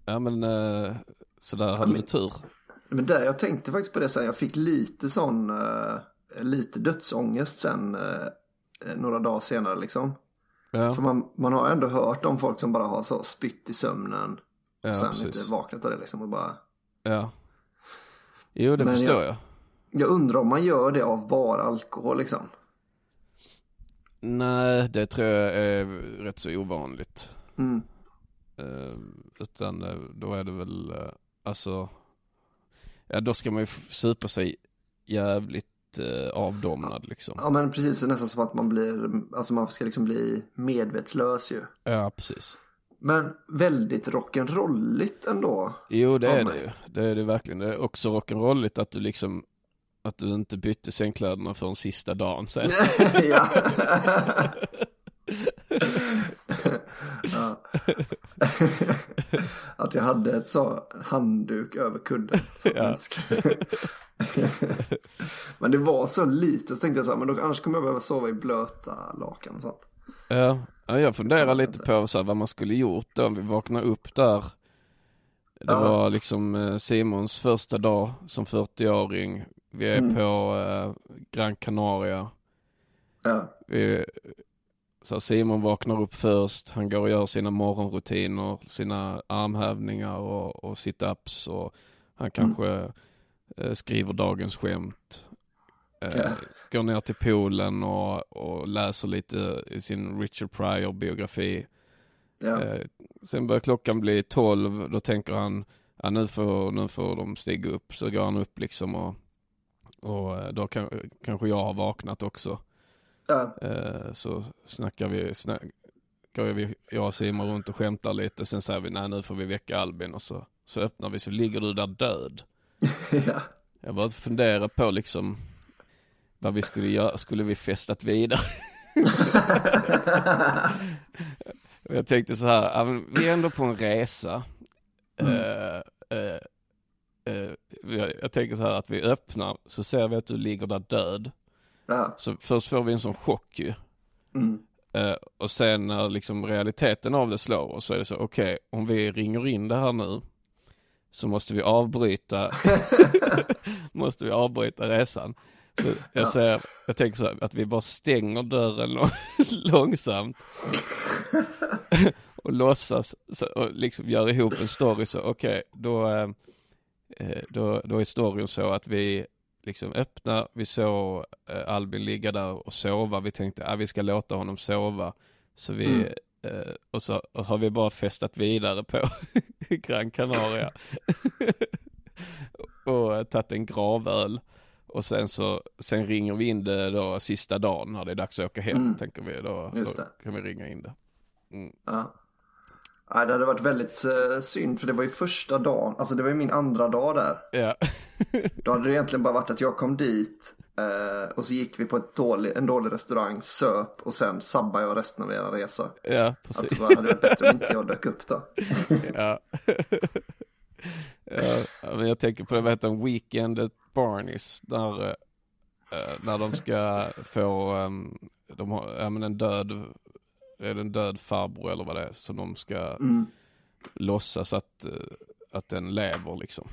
ja men, uh, så där hade men- du tur. Men där, jag tänkte faktiskt på det sen. Jag fick lite sån, eh, lite dödsångest sen eh, några dagar senare liksom. Ja, För man, man har ändå hört om folk som bara har så spytt i sömnen. ja och sen precis. inte vaknat av det liksom och bara. Ja. Jo det Men förstår jag- jag. Jag undrar om man gör det av bara alkohol liksom. Nej, det tror jag är rätt så ovanligt. Mm. Eh, utan eh, då är det väl, eh, alltså, ja då ska man ju supa sig jävligt eh, avdomnad liksom. Ja men precis, det är nästan som att man blir, alltså man ska liksom bli medvetslös ju. Ja, precis. Men väldigt rock'n'rolligt ändå. Jo, det är mig. det ju. Det är det verkligen. Det är också rock'n'rolligt att du liksom, att du inte bytte sängkläderna för en sista dagen sen. ja. ja. Att jag hade ett så handduk över kudden. Ja. men det var så lite så tänkte jag så här, men då, annars kommer jag behöva sova i blöta lakan och sånt. Ja, ja jag funderar lite på så här, vad man skulle gjort då om vi vaknar upp där. Det Ja. var liksom eh, Simons första dag som 40-åring. Vi är Mm. på eh, Gran Canaria. Ja, Vi, så Simon vaknar upp först, han går och gör sina morgonrutiner, sina armhävningar och, och sit-ups och han kanske eh, skriver dagens skämt. Eh. Går ner till poolen och, och läser lite i sin Richard Pryor biografi. ja. Eh, sen börjar klockan bli 12, då tänker han, ja, nu, får, nu får de stiga upp. Så går han upp liksom och, och eh, då kan, kanske jag har vaknat också. Ja. Eh, så snackar vi, snack, går vi, jag och Simon runt och skämtar lite. Sen säger vi, nej nu får vi väcka Albin och så, så öppnar vi så ligger du där död. ja. Jag bara funderar på liksom vad vi skulle göra, skulle vi festat vidare? Jag tänkte så här, vi är ändå på en resa. Eh, eh, eh, jag, jag tänker så här att vi öppnar, så ser vi att du ligger där död. Ja. Så först får vi en sån chock ju. Mm. Eh, och sen när liksom realiteten av det slår oss så är det så, okej, om vi ringer in det här nu så måste vi avbryta, måste vi avbryta resan. Så jag, Ja. säger, jag tänker så här, att vi bara stänger dörren lång- långsamt och låtsas och liksom gör ihop en story så, okej, då, eh, eh, då, då är storyn så att vi liksom öppnar, vi såg eh, Albin ligga där och sova, vi tänkte att vi ska låta honom sova. Så vi, Mm. Eh, och så och har vi bara festat vidare på Gran Canaria. och eh, tagit en gravöl. Och sen så, sen ringer vi in det då sista dagen när det är dags att åka hem, Mm. tänker vi. Då, då kan vi ringa in det. Ja. Nej, det hade varit väldigt eh, synd för det var ju första dagen, alltså det var ju min andra dag där. Ja, Då hade det egentligen bara varit att jag kom dit eh, och så gick vi på dålig, en dålig restaurang, söp och sen sabbade jag resten av er resa. ja Att precis. det bara hade varit bättre om inte jag dök upp då. Ja. ja, men jag tänker på det, vad heter Weekend at Barneys, där, eh, när de ska få, um, de har, ja men en död, är det en död farbror eller vad det är, som de ska Mm. låtsas att, eh, att den lever liksom.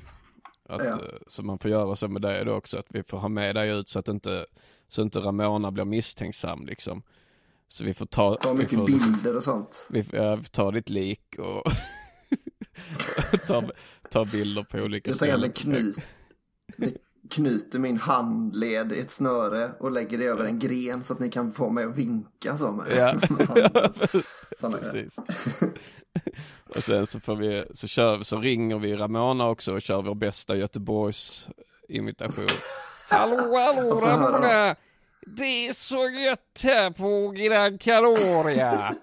Att, Ja. eh, Så man får göra så med det då också, att vi får ha med dig ut så att inte, så inte Ramona blir misstänksam liksom. Så vi får ta, Ta mycket får, bilder och sånt. vi får, ja, vi tar ditt lik och tar, tar bilder på olika Jag tänker att ställen. knut, knyter min handled i ett snöre och lägger det över en gren så att ni kan få mig att vinka så med Ja. handen. Precis. och sen så får vi, så kör så ringer vi Ramona också och kör vår bästa Göteborgs imitation. hallå, hallå. Ramona! Det är så gött här på Gran Canaria.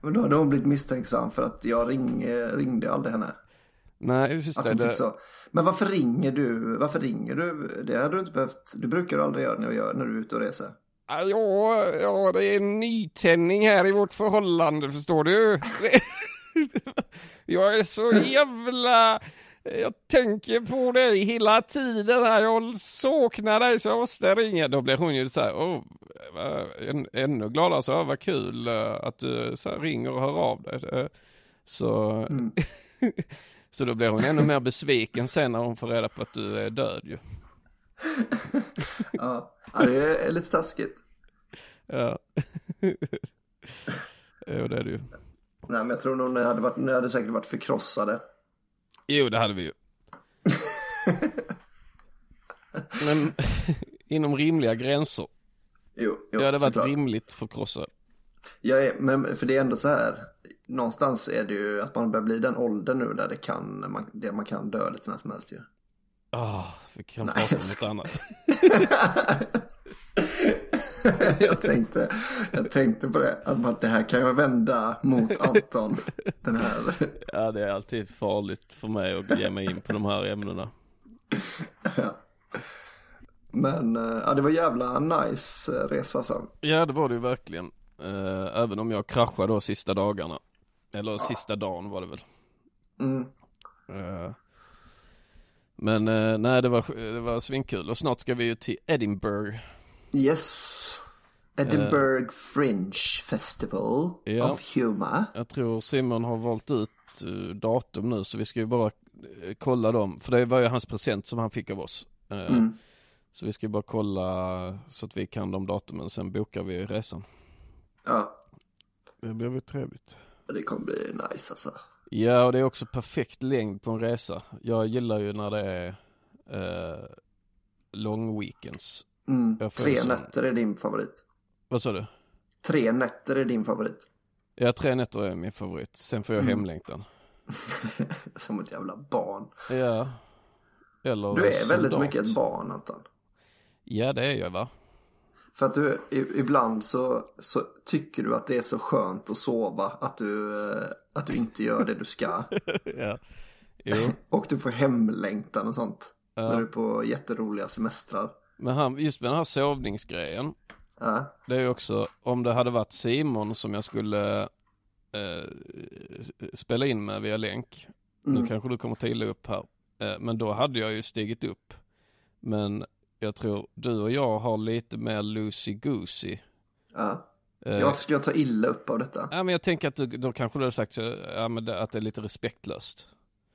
Men då hade hon blivit misstänksam för att jag ring, eh, ringde aldrig henne. Nej, just Att det. typ det så. Men varför ringer du? Varför ringer du? Det hade du inte behövt. Det brukar du aldrig göra när, du är ute och reser. Ja, ja, det är en nytändning här i vårt förhållande, förstår du? Jag är så jävla... Jag tänker på dig hela tiden här, jag saknar dig så jag måste ringa. Då blir hon ju så här, vad- än, ännu gladare, så, vad kul eh, att du så ringer och hör av dig. Eh, Så, Mm. så då blir hon ännu mer besviken sen när hon får reda på att du är död ju. Ja, ja det är lite taskigt. Ja. jo, det är det ju. Nej, men jag tror nog ni hade, varit, ni hade säkert varit förkrossade. Jo, det hade vi ju. Men inom rimliga gränser. Jo, jo Jag hade varit såklart. rimligt förkrossad. Jag är, men för det är ändå så här. Någonstans är det ju att man börjar bli den åldern nu där det kan, man, det man kan dö lite när som helst ju. Ah, vi kan Nej, prata om något annat. jag, tänkte, jag tänkte på det, att det här kan jag vända mot Anton. Den här. Ja, det är alltid farligt för mig att ge mig in på de här ämnena. Men eh, ja, det var jävla nice eh, resa alltså. Ja, det var det ju verkligen. Eh, även om jag kraschade då sista dagarna. Eller sista dagen var det väl. Mm. Eh, men eh, nej, det var, det var svinkul. Och snart ska vi ju till Edinburgh. Yes. Edinburgh Fringe Festival Ja. of Humor. Jag tror Simon har valt ut datum nu så vi ska ju bara kolla dem. För det var ju hans present som han fick av oss. Mm. Så vi ska ju bara kolla så att vi kan de datumen. Sen bokar vi resan. Ja, Det blir väl trevligt. Det kommer bli nice alltså. Ja, och det är också perfekt längd på en resa. Jag gillar ju när det är eh, long weekends. Mm. Tre sån- nätter är din favorit. Vad sa du? Tre nätter är din favorit. Ja, tre nätter är min favorit. Sen får jag Mm. hemlängtan. Som ett jävla barn. Ja. Eller Du är väldigt mycket ett barn Anton. Ja, det är jag va? För att du, ibland så, så tycker du att det är så skönt att sova att du, eh, att du inte gör det du ska. ja. Och du får hemlängtan och sånt. Ja. När du är på jätteroliga semestrar. Men han, just med den här sovningsgrejen. Ja, Det är ju också, om det hade varit Simon som jag skulle eh, spela in med via länk. Mm. Nu kanske du kommer till upp här. Eh, men då hade jag ju stigit upp. Men jag tror du och jag har lite mer loosey-goosey. ja. Eh, jag ta illa upp av detta? Ja men jag tänker att du, då kanske du har sagt så, ja, men det, att det är lite respektlöst.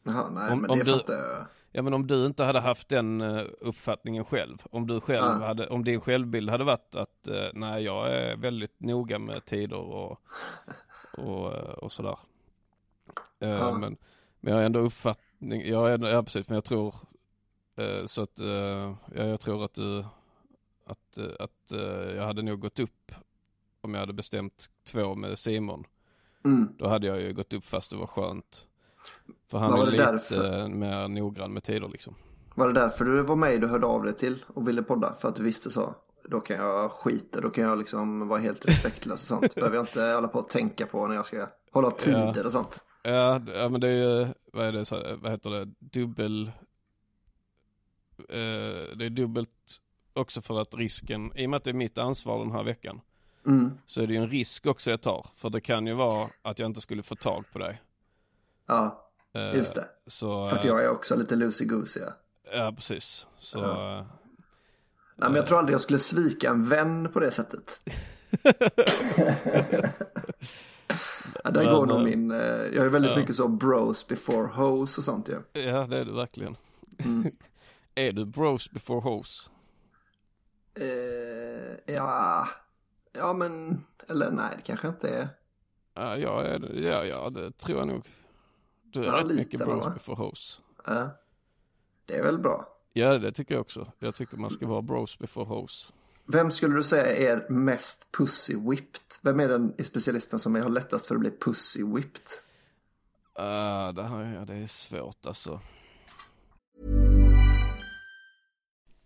Jaha, nej Om- men om det du- fattar jag. Ja men om du inte hade haft den eh, uppfattningen själv. Om du själv Ja. hade, om din självbild hade varit att eh, nej jag är väldigt noga med tider och, och, och sådär. Ja. men, men jag har ändå uppfattning, jag är ja precis men jag tror så att, eh, ja, jag tror att du, att, eh, att eh, jag hade nog gått upp om jag hade bestämt två med Simon. Mm. Då hade jag ju gått upp fast det var skönt. För han Var är lite därför? mer noggrann med tider liksom. Var det därför du var med du hörde av dig till och ville podda? För att du visste så? Då kan jag skita, då kan jag liksom vara helt respektlös och sånt. Behöver jag inte hålla på och tänka på när jag ska hålla tider och sånt. Ja, ja men det är ju, vad är det, vad heter det, dubbel, eh, det är dubbelt också för att risken, i och med att det är mitt ansvar den här veckan, Mm. så är det ju en risk också jag tar. För det kan ju vara att jag inte skulle få tag på dig. Ja, Eh, just det. Så, För att eh, jag är också lite loosey-goosey. Ja. Ja, precis. Så, Ja. eh, Nej, men jag tror aldrig jag skulle svika en vän på det sättet. ja, där Men, går nog eh, min, jag är väldigt ja. mycket så bros before hoes och sånt ju. ja, det är du verkligen. Mm. är du bros before hoes? Eh, ja, ja men, eller nej det kanske inte är. Ja, är det- ja, ja, det tror jag nog. Du är Ja, rätt lite mycket bros va? before hoes. Ja. Det är väl bra. Ja, det tycker jag också. Jag tycker man ska vara bros before hoes. Vem skulle du säga är mest pussy whipped? Vem är den specialisten som har lättast för att bli pussy whipped? Uh, det, här, det är svårt alltså.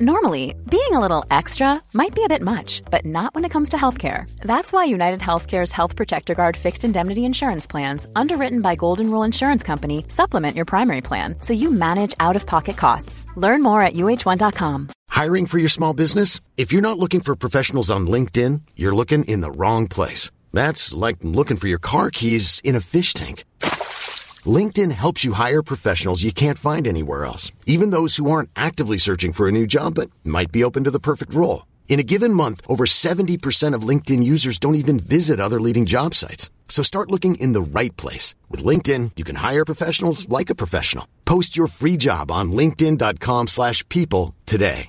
Normally, being a little extra might be a bit much, but not when it comes to healthcare. That's why United Healthcare's Health Protector Guard fixed indemnity insurance plans, underwritten by Golden Rule Insurance Company, supplement your primary plan so you manage out of pocket costs. Learn more at uh1.com. Hiring for your small business? If you're not looking for professionals on LinkedIn, you're looking in the wrong place. That's like looking for your car keys in a fish tank. LinkedIn helps you hire professionals you can't find anywhere else, even those who aren't actively searching for a new job but might be open to the perfect role. In a given month, over 70% of LinkedIn users don't even visit other leading job sites. So start looking in the right place. With LinkedIn, you can hire professionals like a professional. Post your free job on linkedin.com/people slash people today.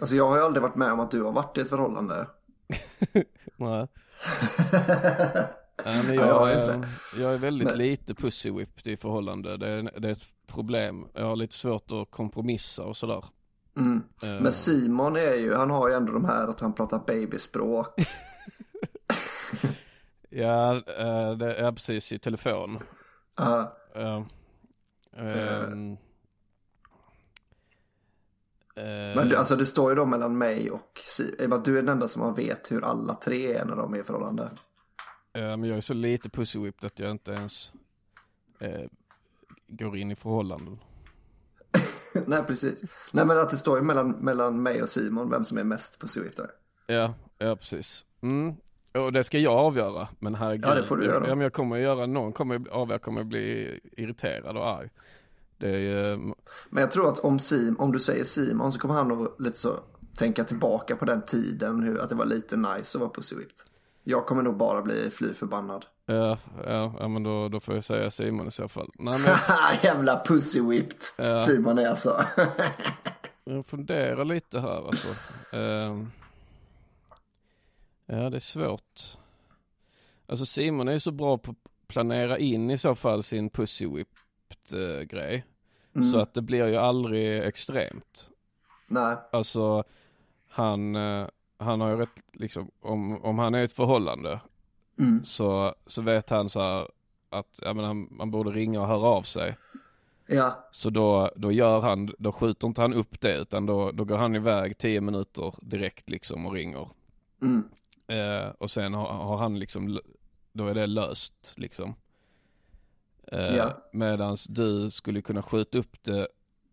Alltså jag har ju aldrig varit med om att du har varit i ett förhållande. Nej. Nej, men jag jag, inte är, jag är väldigt Men- lite pussy whipped i förhållande. Det är, det är ett problem. Jag har lite svårt att kompromissa och sådär. Mm. Eh, Men Simon är ju, han har ju ändå de här att han pratar babyspråk. Ja, eh, det är precis i telefon. Ja. Ehm, eh, Men du, alltså det står ju då mellan mig och Simon. Du är den enda som vet hur alla tre är när de är i förhållande. Ja, men jag är så lite pussy whipped att jag inte ens eh, går in i förhållanden. Nej precis. Nej men att det står ju mellan, mellan mig och Simon vem som är mest pussy då. Ja, ja precis. Mm. Och det ska jag avgöra, men herregud. Ja, det får du göra. Ja, men jag kommer att göra, någon kommer av er kommer att bli irriterad och arg. Det är ju, Men jag tror att om, Sim, om du säger Simon så kommer han nog lite så tänka tillbaka på den tiden. Hur, att det var lite nice att vara pussy whipped. Jag kommer nog bara bli fly förbannad. ja, ja, ja men då, då får jag säga Simon i så fall. Nej men Jävla pussy whipped. Ja. Simon är alltså. jag funderar lite här alltså. Ehm. ja, det är svårt. Alltså Simon är ju så bra på att planera in i så fall sin pussy whipped eh, grej. Mm. Så att det blir ju aldrig extremt. Nej. Alltså han, eh, han har ju rätt, liksom, om, om han är i ett förhållande Mm. så, så vet han så här att ja, men han, man borde ringa och höra av sig. Ja, Så då, då gör han, då skjuter inte han upp det utan då, då går han iväg tio minuter direkt liksom och ringer. mm, Eh, och sen har, har han liksom, då är det löst liksom. Eh, Ja. Medans du skulle kunna skjuta upp det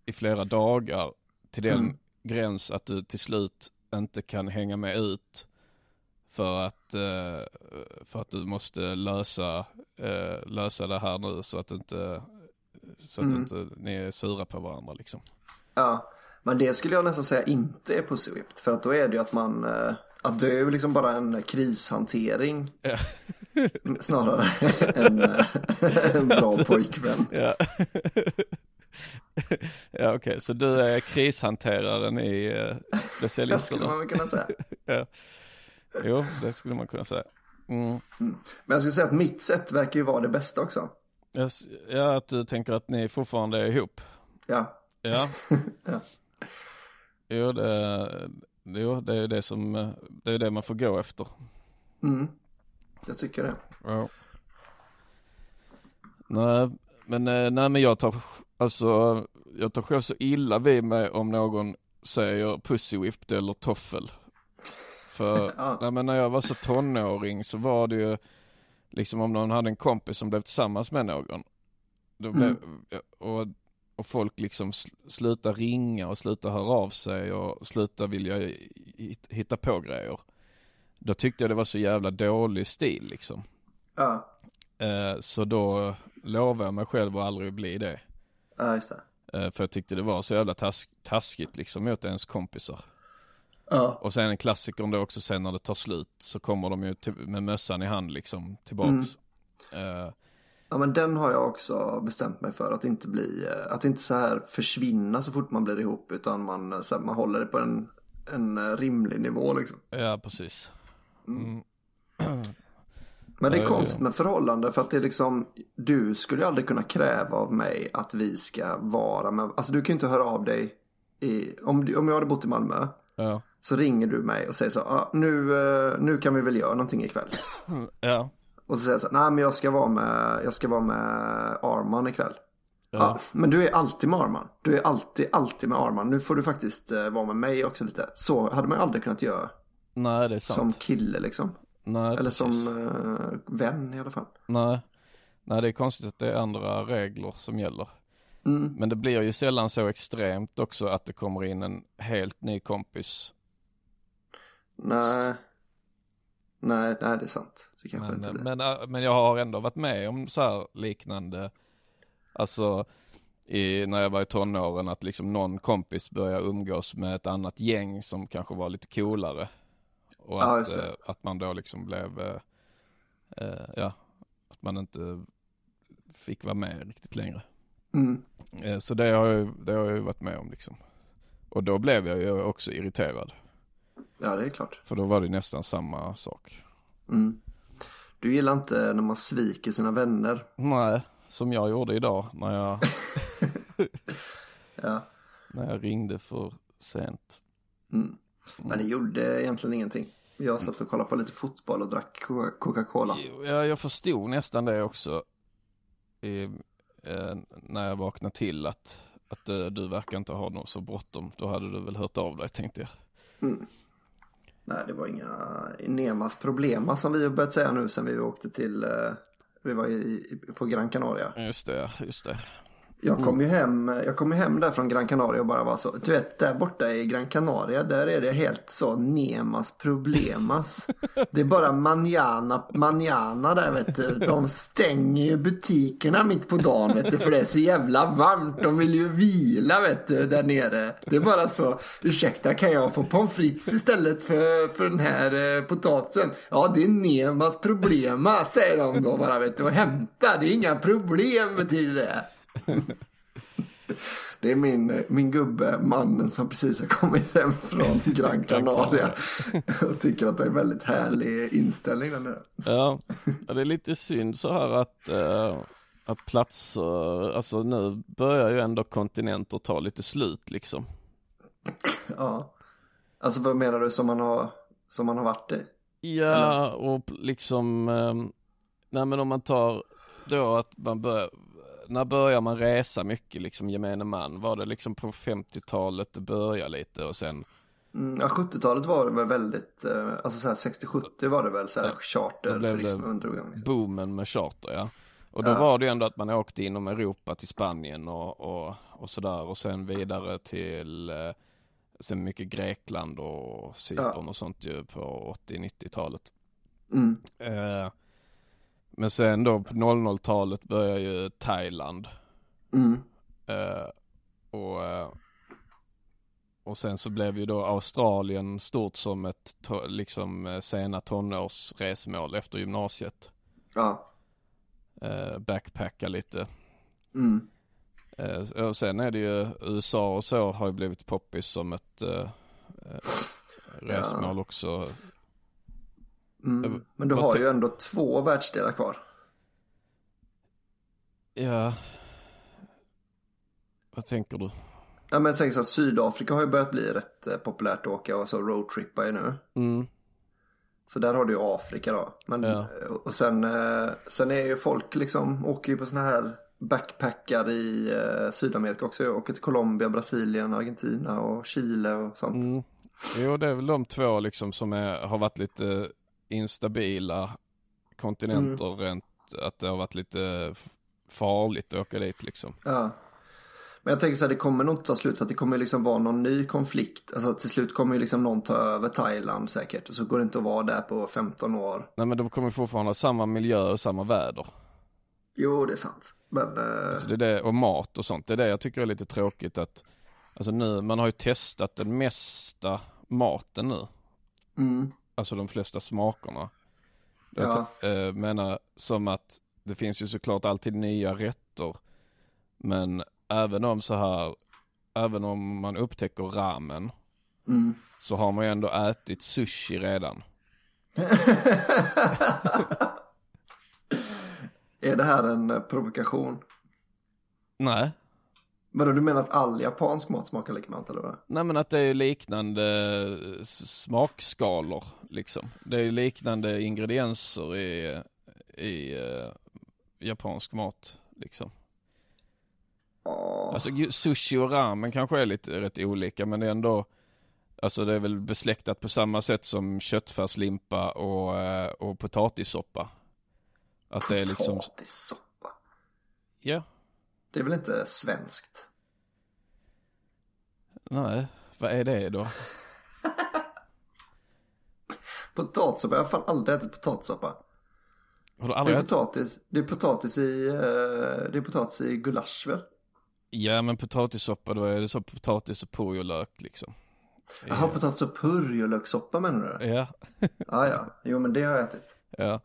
i flera dagar till den Mm. gräns att du till slut inte kan hänga med ut. För att, eh, för att du måste lösa, eh, lösa det här nu så att inte, så att Mm. inte ni är sura på varandra liksom. ja. Men det skulle jag nästan säga inte är pussy whipped. För att då är det ju att man, eh, att det är ju liksom bara en krishantering. Ja. Snarare än en bra pojkvän. Ja, ja okej, så du är krishanteraren i eh, Det specialisterna? skulle man väl kunna säga. Ja. Jo, det skulle man kunna säga. Mm. Men jag skulle säga att mitt sätt verkar ju vara det bästa också. Ja, att du tänker att ni fortfarande är ihop. Ja, Ja. Ja. Jo, det, jo, det är det som, det är det man får gå efter. mm. jag tycker det. Ja. Nej, men, eh, nej men jag tar, alltså, jag tar själv så illa vid mig om någon säger pussy whipped eller toffel. För, nej men när jag var så tonåring så var det ju, liksom om någon hade en kompis som blev tillsammans med någon. Då blev, och, och folk liksom sl- slutar ringa och slutar höra av sig och slutar vilja hit- hitta på grejer. Då tyckte jag det var så jävla dålig stil liksom. Ja, Eh, Så då lovade jag mig själv att aldrig bli det. Ja just det. Eh, För jag tyckte det var så jävla task, taskigt liksom mot ens kompisar. Ja, Och sen en klassiker om det också sen när det tar slut så kommer de ju med mössan i hand liksom tillbaks. Mm. Eh, ja, men den har jag också bestämt mig för att inte bli, eh, att inte så här försvinna så fort man blir ihop. Utan man, så här, man håller det på en, en rimlig nivå liksom. ja, precis. Mm. Men det är konstigt med förhållande för att det är liksom, du skulle aldrig kunna kräva av mig att vi ska vara med, alltså du kan ju inte höra av dig i, om, om jag hade bott i Malmö Ja. så ringer du mig och säger så, ah, nu, eh, nu kan vi väl göra någonting ikväll. Ja. Och så säger jag så, nej men jag ska vara med, jag ska vara med Arman ikväll. Ja. Ja. men du är alltid med Arman. Du är alltid, alltid med Arman. Nu får du faktiskt eh, vara med mig också lite. Så hade man ju aldrig kunnat göra Nej, det är sant. som kille liksom. Nej, Eller som eh, vän i alla fall. Nej. Nej, det är konstigt att det är andra regler som gäller. Mm. Men det blir ju sällan så extremt också att det kommer in en helt ny kompis. Nej. Nej, nej det är sant. Det Men, inte blir. men, äh, men jag har ändå varit med om så här liknande, alltså i, när jag var i tonåren att liksom någon kompis började umgås med ett annat gäng som kanske var lite coolare. Och Ja, att, eh, att man då liksom blev, eh, eh, ja, att man inte fick vara med riktigt längre. Mm. Eh, så det har, jag, det har jag ju varit med om liksom. Och då blev jag ju också irriterad. Ja, det är klart. För då var det nästan samma sak. Mm. Du gillar inte när man sviker sina vänner. Nej, som jag gjorde idag när jag, Ja. när jag ringde för sent. Mm. Men det gjorde egentligen ingenting. Jag satt och kollade på lite fotboll och drack Co- Coca-Cola. Ja, jag förstod nästan det också. I, eh, när jag vaknade till att, att eh, du verkar inte ha något så bråttom. Då hade du väl hört av dig tänkte jag. Mm. Nej, det var inga Nemas problema som vi har börjat säga nu sen vi åkte till, eh, vi var i, i, på Gran Canaria. Just det, just det. Jag kom ju hem, jag kom hem där från Gran Canaria och bara var så, du vet där borta i Gran Canaria, där är det helt så Nemas problemas. Det är bara manjana, manjana där vet du. De stänger ju butikerna mitt på dagen vet du, för det är så jävla varmt. De vill ju vila vet du, där nere. Det är bara så, ursäkta kan jag få pommes frites istället för, för den här eh, potatisen? Ja, det är Nemas problema, säger de då bara vet du, och hämta. Det är inga problem betyder det. Det är min, min gubbe, mannen som precis har kommit hem från Gran Canaria. Och tycker att det är en väldigt härlig inställning där nere. Ja, det är lite synd så här att, eh, att platser, alltså nu börjar ju ändå kontinenter ta lite slut liksom. Ja. Alltså vad menar du som man har, som man har varit i? Ja, och liksom, eh, nej men om man tar då att man börjar, när börjar man resa mycket liksom gemene man? Var det liksom på 50-talet det började lite och sen? Mm, ja, 70-talet var det väl väldigt, eh, alltså så här 60-70 var det väl så här Då blev charterturism det undergång. Boomen med charter ja. Och då Ja. var det ju ändå att man åkte inom Europa till Spanien och, och, och sådär och sen vidare till eh, Sen mycket Grekland och Cypern och sånt ju på 80-90-talet. Mm. Eh, men sen då på 00-talet börjar ju Thailand. Mm. Eh, och, eh, och sen så blev ju då Australien stort som ett liksom eh, sena tonårsresmål efter gymnasiet. Ja. Eh, backpacka lite. Mm. Eh, och sen är det ju USA och så har ju blivit poppis som ett resmål också. Mm. Men du har ju ändå två världsdelar kvar. Ja. Vad tänker du? Ja men tänker så här, Sydafrika har ju börjat bli rätt eh, populärt att åka och så roadtrippa ju nu. Mm. Så där har du ju Afrika då. Men, Ja. Och sen, eh, sen är ju folk liksom, åker ju på såna här backpackar i eh, Sydamerika också. Jag åker till Colombia, Brasilien, Argentina och Chile och sånt. Mm. Jo, det är väl de två liksom som är, har varit lite instabila kontinenter Mm. rent, att det har varit lite farligt att åka dit liksom. Ja. Men jag tänker så här, det kommer nog inte ta slut för att det kommer liksom vara någon ny konflikt. Alltså till slut kommer ju liksom någon ta över Thailand säkert. Och så går det inte att vara där på 15 år. Nej men de kommer fortfarande ha samma miljö och samma väder. Jo, det är sant. Men, eh, Så det är det, och mat och sånt. Det är det jag tycker är lite tråkigt att, alltså nu, man har ju testat den mesta maten nu. mm, Alltså de flesta smakerna. Ja. Jag äh, menar som att det finns ju såklart alltid nya rätter. Men även om så här, även om man upptäcker ramen mm. så har man ju ändå ätit sushi redan. Är det här en eh, provokation? Nej, Vadå, du menar att all japansk mat smakar likadant eller vad? nej men att det är liknande s- smakskalor liksom. Det är liknande ingredienser i, i eh, japansk mat liksom. Ja, Alltså sushi och ramen kanske är lite rätt olika men det är ändå Alltså det är väl besläktat på samma sätt som köttfärslimpa och, eh, och potatissoppa. Att det är liksom, potatissoppa. ja, Det är väl inte svenskt? nej, vad är det då? Potatissoppa, jag har fan aldrig ätit potatissoppa. Har du Det aldrig är ätit? potatis, det är potatis i, eh, det är potatis i gulasch väl? Ja men potatissoppa då är det så potatis och purjolök liksom. Jaha, potatis och purjolökssoppa menar du? Ja, Ja, ja. Jo, men det har jag ätit. ja.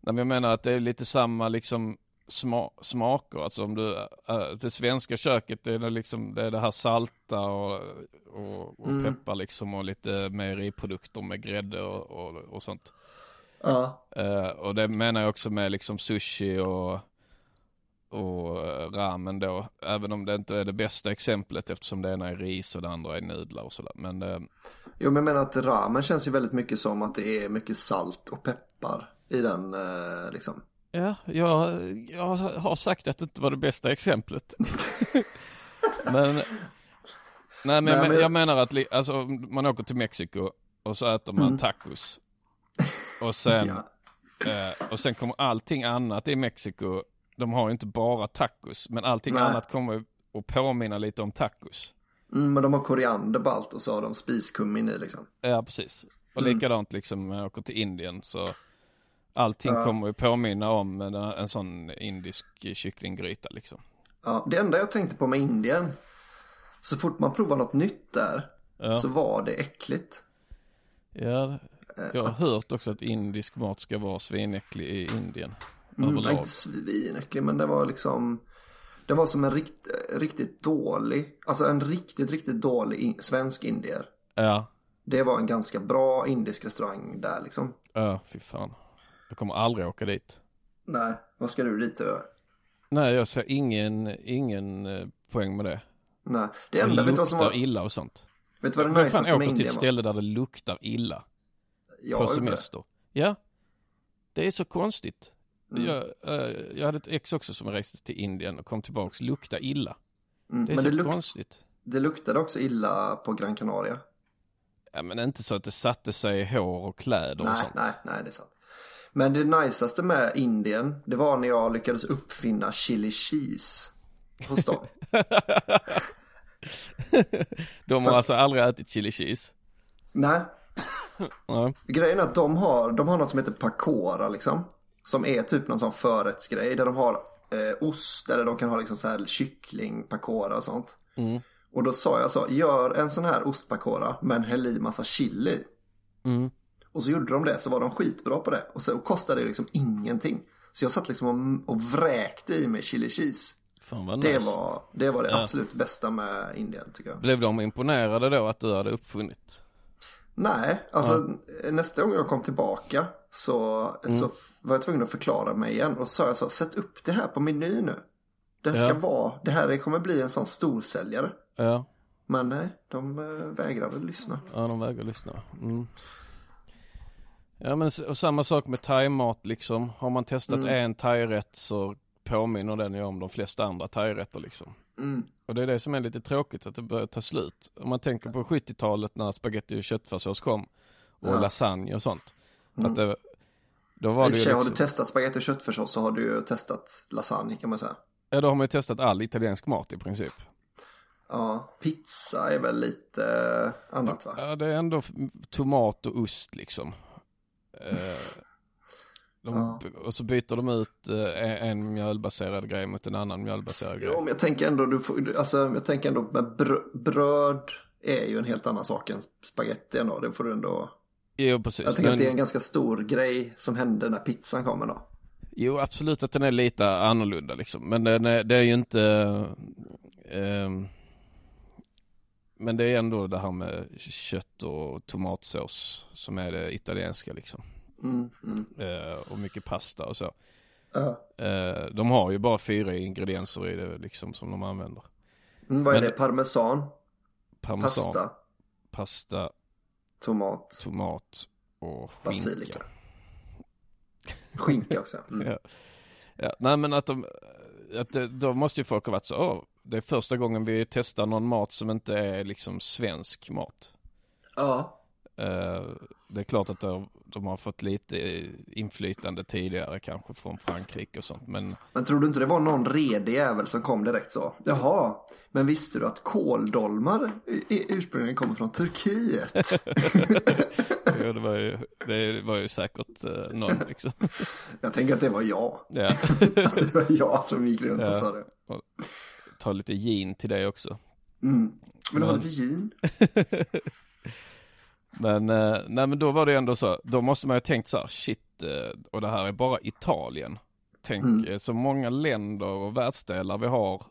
Nej men jag menar att det är lite samma liksom sma smaker. Alltså om du, äh, det svenska köket det är liksom, det är det här salta och, och, och Mm. peppar liksom och lite mejeriprodukter med grädde och, och, och sånt. Ja. Eh, och det menar jag också med liksom sushi och, och eh, ramen då. Även om det inte är det bästa exemplet eftersom det ena är ris och det andra är nudlar och sådär. Men eh, Jo, men jag menar att ramen känns ju väldigt mycket som att det är mycket salt och peppar i den eh, liksom. Ja, jag, jag har sagt att det inte var det bästa exemplet. men, nej men, Nej, men- jag menar att li, alltså, man åker till Mexiko och så äter man tacos. Och sen, Ja. eh, och sen kommer allting annat i Mexiko, de har ju inte bara tacos, men allting Nej. annat kommer att påminna lite om tacos. Mm, men de har koriander på allt och så har de spiskummin i liksom. Ja, precis. Och Mm. likadant liksom när jag åker till Indien så allting Ja. kommer ju påminna om en, en sån indisk kycklinggryta liksom. Ja, det enda jag tänkte på med Indien, så fort man provar något nytt där, Ja. så var det äckligt. Ja, Eh, jag har hört också att indisk mat ska vara svinäcklig i Indien. Mm, överlag. inte svinäcklig, men det var liksom, det var som en rikt, riktigt dålig, alltså en riktigt, riktigt dålig in, svensk indier. Ja, Det var en ganska bra indisk restaurang där liksom. ja, fy fan. Jag kommer aldrig åka dit. Nej, vad ska du dit och göra? Nej, jag ser ingen, ingen eh, poäng med det. Nej, det Det enda, vet du vad som var, illa och sånt. vet du vad det najsaste med åker till Indien ett ställe där det luktar illa Jag på gjorde det. semester? Ja, det är så konstigt. jag, eh, jag hade ett ex också som reste till Indien och kom tillbaks, lukta illa. Mm. Det är Men så det, konstigt. det luktade också illa på Gran Canaria. Ja, men inte så att det satte sig i hår och kläder och Nej, sånt. nej, nej, det är sant. Men det najsaste med Indien, det var när jag lyckades uppfinna chili cheese hos dem. De har alltså aldrig ätit chili cheese. Nej, grejen är att de har, de har något som heter pakora liksom. Som är typ någon sån förrättsgrej där de har eh, ost eller de kan ha liksom så här kyckling, pakora och sånt. Mm. Och då sa jag så, gör en sån här ostpakora men häll i massa chili. Mm. Och så gjorde de det, så var de skitbra på det. Och så kostade det liksom ingenting. Så jag satt liksom och, och vräkte i mig chili cheese. Fan Det nice. var det, var det Ja. absolut bästa med Indien tycker jag. Blev de imponerade då att du hade uppfunnit? Nej, alltså nästa gång jag kom tillbaka så, Mm. så var jag tvungen att förklara mig igen. Och så sa jag så, sätt upp det här på menyn nu. Det ska Ja. vara, det här kommer bli en sån storsäljare. Ja, Men nej, de äh, vägrade lyssna. ja de vägrar lyssna. Mm. Ja men och samma sak med thaimat liksom. Har man testat Mm. en thairätt så påminner den ju om de flesta andra thairätter liksom. Mm. Och det är det som är lite tråkigt att det börjar ta slut. Om man tänker på 70-talet när spaghetti och köttfärssås kom och Ja. lasagne och sånt. Mm. Att det, då I var och det ju sig har liksom, du testat spagetti och köttfärssås så har du ju testat lasagne kan man säga. ja då har man ju testat all italiensk mat i princip. Ja, pizza är väl lite eh, annat va? Ja det är ändå tomat och ost liksom. Eh, de, Ja. Och så byter de ut eh, en- mjölbaserad grej mot en annan mjölbaserad grej. Jo, men jag tänker ändå, du får, alltså, jag tänker ändå med brö- bröd är ju en helt annan sak än spaghetti ändå. Det får du ändå... Jo precis. Jag tänker Men, att det är en ganska stor grej som hände när pizzan kommer då. Jo absolut att den är lite annorlunda liksom. Men den är, det är ju inte ehm, Men det är ändå det här med kött och tomatsås som är det italienska liksom. Mm, mm. Eh, och mycket pasta och så. Eh, de har ju bara fyra ingredienser i det liksom som de använder. Mm, vad är Men- det? Parmesan, Parmesan, pasta, pasta tomat, tomat och skinka. basilika. Skinka också. Mm. Ja. ja, nej men att de, att det, då måste ju folk ha varit så, åh, det är första gången vi testar någon mat som inte är liksom svensk mat. Ja. Eh, det är klart att de, de har fått lite inflytande tidigare kanske från Frankrike och sånt, men Men tror du inte det var någon redig jävel som kom direkt så? Jaha, men visste du att kåldolmar ursprungligen kommer från Turkiet? ja, det, var ju, det var ju säkert eh, någon liksom. Jag tänker att det var jag. Ja, Att det var jag som gick runt och Ja. sa det. ta lite gin till det också. Mm. Det var Men- lite gin. Men, eh, nej men då var det ändå så, då måste man ju ha tänkt så här, shit, eh, och det här är bara Italien. Tänk Mm. eh, så många länder och världsdelar vi har,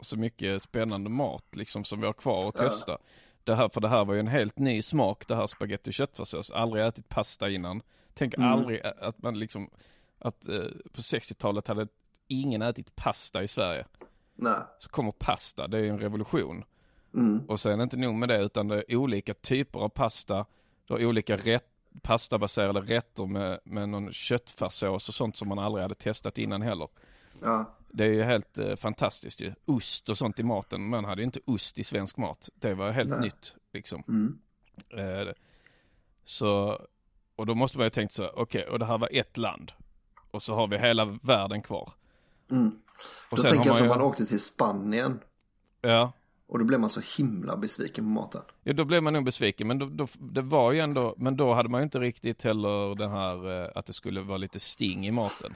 så mycket spännande mat liksom som vi har kvar att Ja. testa. Det här, för det här var ju en helt ny smak, det här spagetti och köttfärssås. Aldrig ätit pasta innan. Tänk Mm. aldrig att man liksom, att eh, på 60-talet hade ingen ätit pasta i Sverige. Nej. Så kommer pasta, det är ju en revolution. Mm. Och sen inte nog med det utan det är olika typer av pasta. Du har olika rätt, pastabaserade rätter med, med någon köttfärssås och sånt som man aldrig hade testat innan heller. Ja. Det är ju helt eh, fantastiskt ju. Ost och sånt i maten. Man hade ju inte ost i svensk mat. Det var helt Nej. nytt liksom. Mm. Eh, så, och då måste man ju tänkt så, okej, och det här var ett land. Och så har vi hela världen kvar. Mm. Och Då tänker jag som man åkte till Spanien. ja, Och då blev man så himla besviken på maten. Ja, då blev man nog besviken, men då, då, det var ju ändå, men då hade man ju inte riktigt heller den här, eh, att det skulle vara lite sting i maten.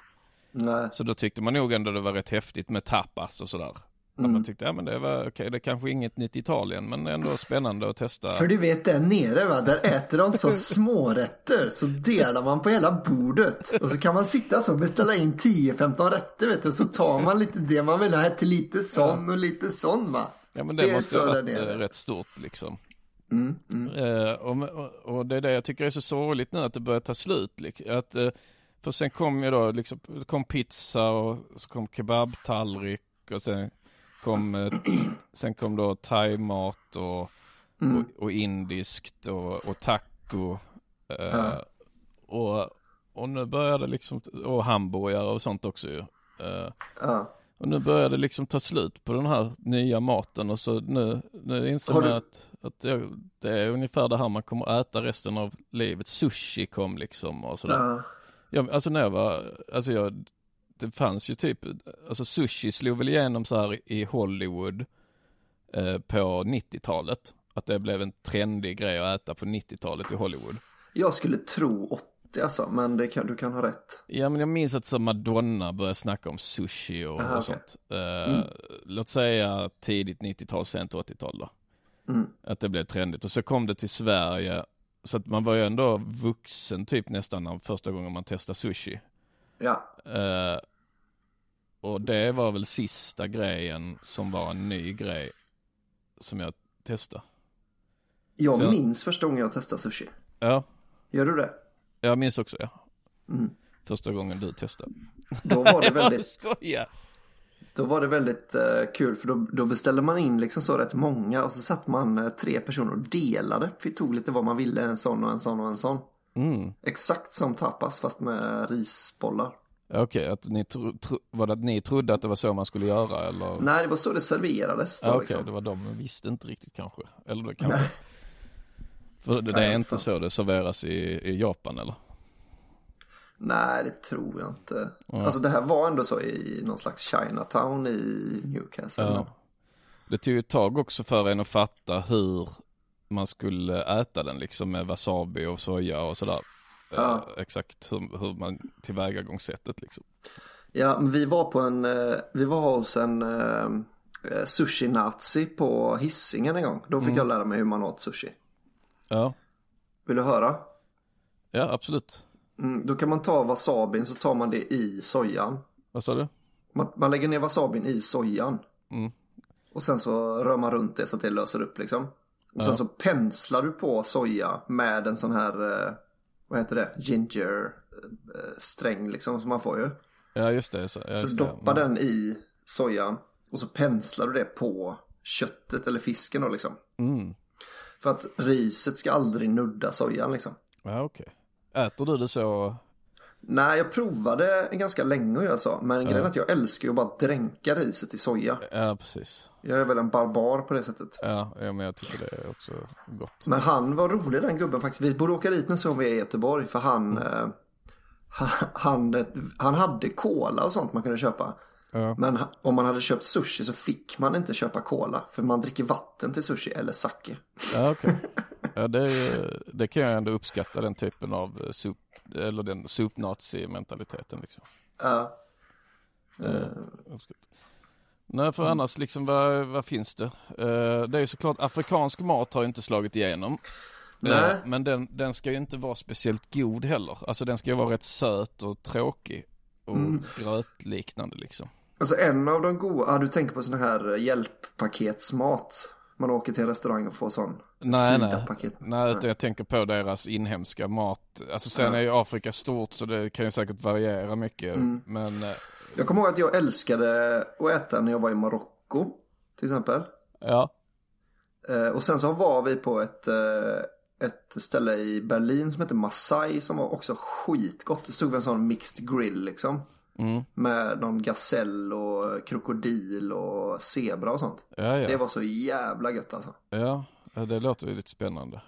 Nej. Så då tyckte man nog ändå det var rätt häftigt med tapas och sådär. Mm. man tyckte, ja men det var okej, det är kanske inget nytt i Italien, men ändå spännande att testa. För du vet där nere va, där äter de så smårätter så delar man på hela bordet. Och så kan man sitta så och beställa in 10-15 rätter vet du. Och så tar man lite det man vill ha till lite sån och lite sån va. Ja men det, det måste ha varit eh, rätt stort liksom. Mm, mm. Eh, och, och, det är det jag tycker är så sorgligt nu att det börjar ta slut. Att, eh, för sen kom ju då liksom, kom pizza och så kom kebabtallrik och sen kom, sen kom då thaimat och, Mm. och, och indiskt och, och taco. Ja. och, och nu börjar det liksom, och hamburgare och sånt också ju. Ja. Och nu börjar det liksom ta slut på den här nya maten och så nu, nu inser man du- att, att det, det är ungefär det här man kommer äta resten av livet. Sushi kom liksom och sådär. Ja. Jag, alltså när jag var, alltså jag, det fanns ju typ, alltså sushi slog väl igenom så här i Hollywood eh, på 90-talet. Att det blev en trendig grej att äta på 90-talet i Hollywood. Jag skulle tro 80 alltså, men det kan, du kan ha rätt. Ja men jag minns att så Madonna började snacka om sushi och, Aha, och okej. sånt. Eh, Mm. Låt säga tidigt 90-tal, sent 80-tal då. Mm. Att det blev trendigt. Och så kom det till Sverige. Så att man var ju ändå vuxen typ nästan när första gången man testade sushi. Ja. Eh, och det var väl sista grejen som var en ny grej som jag testade. Jag Så- minns första gången jag testade sushi. Ja, Gör du det? Jag minns också ja. Mm. Första gången du testade. Då var det väldigt, då var det väldigt eh, kul för då, då beställde man in liksom så rätt många och så satt man eh, tre personer och delade. Vi tog lite vad man ville, en sån och en sån och en sån. Mm. Exakt som tapas fast med risbollar. Okej, att ni tro, tro, var det att ni trodde att det var så man skulle göra eller? Nej, det var så det serverades Ja, Okej, liksom. det var de visste inte riktigt kanske. Eller det kanske. För det, det är inte så det serveras i, i Japan eller? Nej, det tror jag inte. Ja. Alltså det här var ändå så i någon slags Chinatown i Newcastle. Ja. Det tog ju ett tag också för en att fatta hur man skulle äta den liksom med wasabi och soja och sådär. Ja. Eh, exakt hur, hur man tillvägagångssättet liksom. Ja, men vi var på en, eh, vi var hos en eh, eh, sushi-nazi på hissingen en gång. Då fick Mm. jag lära mig hur man åt sushi. Ja, Vill du höra? ja absolut. Mm, då kan man ta wasabin så tar man det i sojan. Vad sa du? Man, man lägger ner wasabin i sojan. Mm. Och sen så rör man runt det så att det löser upp liksom. Och sen Ja. så penslar du på soja med en sån här, eh, vad heter det, ginger eh, sträng liksom som man får ju. Ja just det. Så, ja, Så just du det. doppar Mm. den i sojan och så penslar du det på köttet eller fisken då liksom. Mm. För att riset ska aldrig nudda sojan liksom. Ja okej. Äter du det så? Nej, jag provade ganska länge och jag sa, men grejen är att jag älskar ju att bara dränka riset i soja. Ja precis. Jag är väl en barbar på det sättet. Ja, ja men jag tycker det är också gott. Men han var rolig den gubben faktiskt. Vi borde åka dit nästa gång vi är i Göteborg. För han, eh, han, han, han hade cola och sånt man kunde köpa. Ja. Men om man hade köpt sushi så fick man inte köpa cola. För man dricker vatten till sushi eller sake. Ja okej. Ja det, är, ju- det kan jag ändå uppskatta den typen av eh, soup, eller den soup-nazi mentaliteten liksom. Ja. Eh, uppskatta. Nej för annars liksom vad, vad finns det? Eh, det är såklart afrikansk mat har inte slagit igenom. Nej. Eh, men den, den ska ju inte vara speciellt god heller. Alltså den ska ju vara rätt söt och tråkig. Och grötliknande liksom. Alltså en av de goda, ja, du tänker på sån här hjälppaketsmat. Man åker till en restaurang och får sån. Nej, nej. Nej, utan jag tänker på deras inhemska mat. Alltså sen är ju Afrika stort så det kan ju säkert variera mycket. Mm. Men eh, Jag kommer ihåg att jag älskade att äta när jag var i Marocko. Till exempel. ja, Eh, och sen så var vi på ett, eh, ett ställe i Berlin som heter Masai som var också skitgott. Det stod en sån mixed grill liksom. Mm, Med någon gasell och krokodil och zebra och sånt. ja, ja. Det var så jävla gött alltså. ja. ja, det låter ju lite spännande.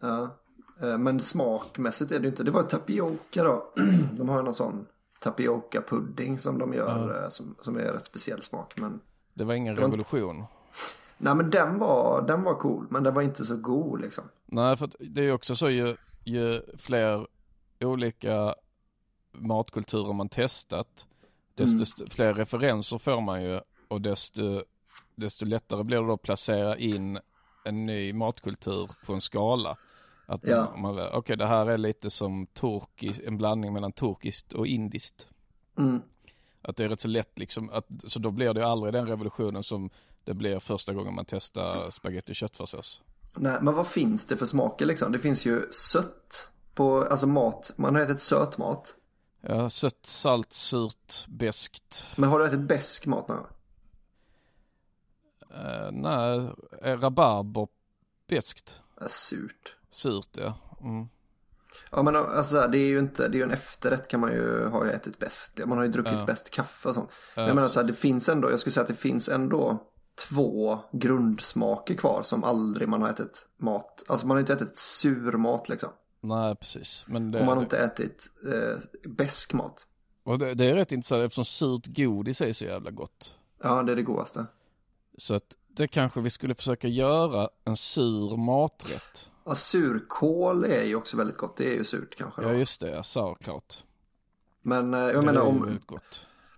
Ja. Eh, Men smakmässigt är det inte. Det var tapioca då. De har någon sån tapioca pudding som de gör eh, som, som är rätt speciell smak. Men, Det var ingen var- revolution. nej men den var, den var cool men den var inte så god liksom. Nej, för det är ju också så ju, ju fler olika matkulturer man testat, desto Mm. fler referenser får man ju och desto, desto lättare blir det då att placera in en ny matkultur på en skala. Att Ja. man, okej det här är lite som turkisk, en blandning mellan turkiskt och indiskt. Mm. Att det är rätt så lätt liksom, att, så då blir det aldrig den revolutionen som det blir första gången man testar spaghetti köttfärssås. Nej, men vad finns det för smaker liksom? Det finns ju sött på, alltså mat, man har ätit söt mat. Ja, sött, salt, surt, beskt. Men har du ätit besk mat gång? Uh, nej, är rabarber beskt? Ja, Surt. Surt ja. Mm. Ja men alltså det är ju inte, det är ju en efterrätt kan man ju ha ätit bäst. Man har ju druckit Ja. bäst kaffe och sånt. Men Ja. jag menar så här, det finns ändå, jag skulle säga att det finns ändå två grundsmaker kvar som aldrig man har ätit mat. Alltså man har inte ätit sur mat liksom. Nej, precis. Det, Och man inte ätit eh, besk mat. och det, det är rätt intressant eftersom surt godis är så jävla gott. Ja det är det godaste. Så att det kanske vi skulle försöka göra en sur maträtt. Ja, surkål är ju också väldigt gott. Det är ju surt kanske. Då. Ja just det, ja, sauerkraut. Men eh, jag det menar om,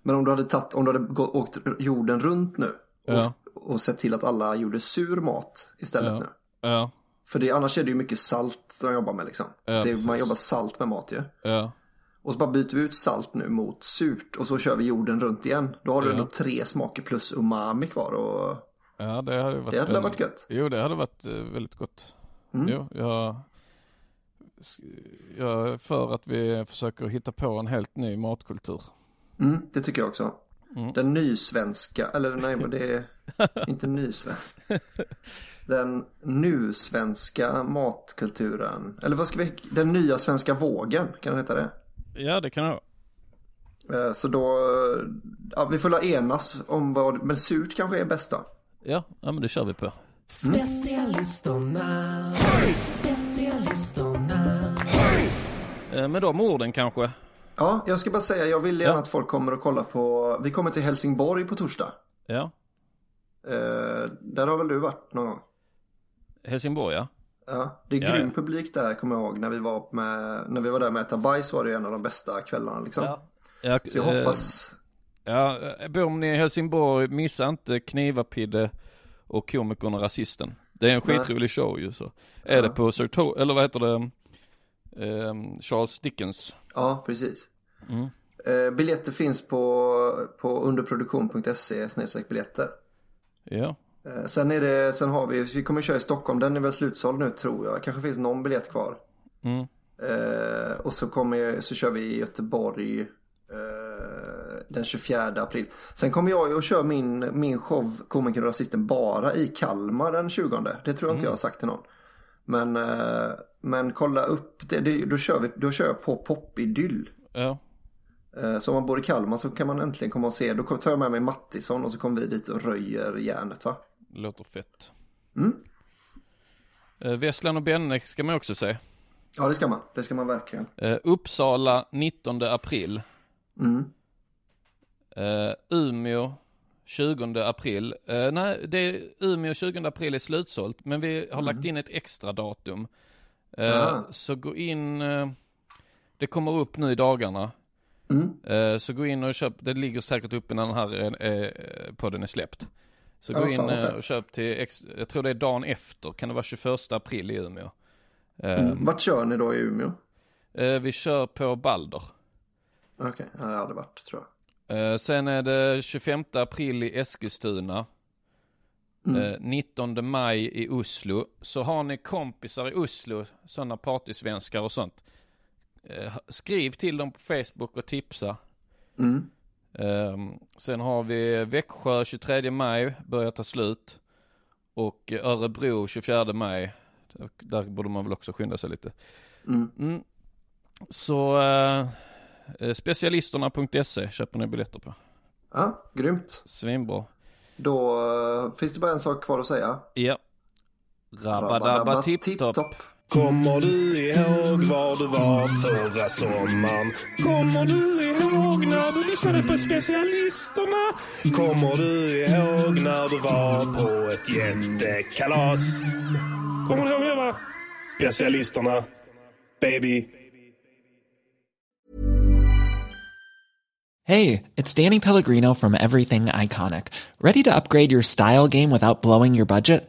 men om du hade tagit, om du hade gått, åkt jorden runt nu. Och, Ja. och sett till att alla gjorde sur mat istället Ja. nu. Ja, För det, annars är det ju mycket salt de jobbar med liksom. Ja, det, man jobbar salt med mat ju. ja, Och så bara byter vi ut salt nu mot surt och så kör vi jorden runt igen. Då har du Ja. ändå tre smaker plus umami kvar och ja det hade varit det hade varit gött. Jo, det hade varit eh, väldigt gott. Mm. Jo, jag, jag för att vi försöker hitta på en helt ny matkultur. Mm, det tycker jag också. Mm. Den nysvenska, eller nej vad det är inte nysvensk. Den nu-svenska matkulturen. Eller vad ska vi, den nya svenska vågen, kan den heta det? Ja, det kan jag ha. Eh, Så då, ja, vi får la enas om vad, men surt kanske är bäst då. Ja, ja men det kör vi på. Specialisterna, specialisterna. Eh, Med de orden kanske. Ja, jag ska bara säga, jag vill gärna Ja. att folk kommer och kollar på, vi kommer till Helsingborg på torsdag. Ja, Eh, där har väl du varit någon gång? Helsingborg ja. Ja, det är Ja, grym ja. publik där kommer jag ihåg. När vi var, med, när vi var där med äta bajs var det en av de bästa kvällarna liksom. Ja. Så jag eh, hoppas, Ja, eh, bor ni i Helsingborg, missa inte Knivapidde och komikern och rasisten. Det är en Nej. skitrolig show ju så. Är Ja. det på Sir To- eller vad heter det, Ehm, Charles Dickens. ja precis. Mm. Eh, biljetter finns på, på underproduktion.se biljetter. Ja, Eh, sen är det, sen har vi, vi kommer köra i Stockholm, den är väl slutsåld nu tror jag. Kanske finns någon biljett kvar. mm. Eh, och så, kommer, så kör vi i Göteborg eh, den 24 april. Sen kommer jag ju att köra min, min show Komikern och Rasisten bara i Kalmar den 20. Det tror jag inte jag har sagt till någon. Men, eh, men kolla upp det, det då, kör vi, då kör jag på Popidyll. ja, Så om man bor i Kalmar så kan man äntligen komma och se. Då tar jag med mig Mattisson och så kommer vi dit och röjer järnet va? låter fett. Mm. Eh, Vesslan och Benne ska man också säga. Ja det ska man, det ska man verkligen. Eh, Uppsala 19 april. Mm. Eh, Umeå 20 april. Eh, nej, det är Umeå 20 april är slutsålt, men vi har lagt in ett extra datum. Eh, Ah. Så gå in, eh, det kommer upp nu i dagarna. Mm. Eh, så gå in och köp, det ligger säkert uppe när den här eh, podden är släppt. Så gå in eh, och köp till, jag tror det är dagen efter, kan det vara 21 april i Umeå. Mm. Vart kör ni då i Umeå? vi kör på Balder. Okej, jag har aldrig varit tror jag. Sen är det 25 april i Eskilstuna. Mm. Eh, 19 maj i Oslo. Så har ni kompisar i Oslo, sådana partysvenskar och sånt. Eh, skriv till dem på Facebook och tipsa. Mm. Ehm, sen har vi Växjö 23 maj, börjar ta slut. Och Örebro 24 maj. Där- borde man väl också skynda sig lite. Mm. Mm. Så eh, eh, specialisterna.se köper ni biljetter på. Ja, grymt. Svinbra. Då finns det bara en sak kvar att säga. Ja. Rabba-dabba tipp-topp. Kommer du ihåg var du var förra sommaren? Kommer du ihåg när du lyssnade på specialisterna? Kommer du ihåg när du var på ett jättekalas? Kommer du ihåg det va? Specialisterna. Baby. Hey, it's Danny Pellegrino from Everything Iconic. Ready to upgrade your style game without blowing your budget?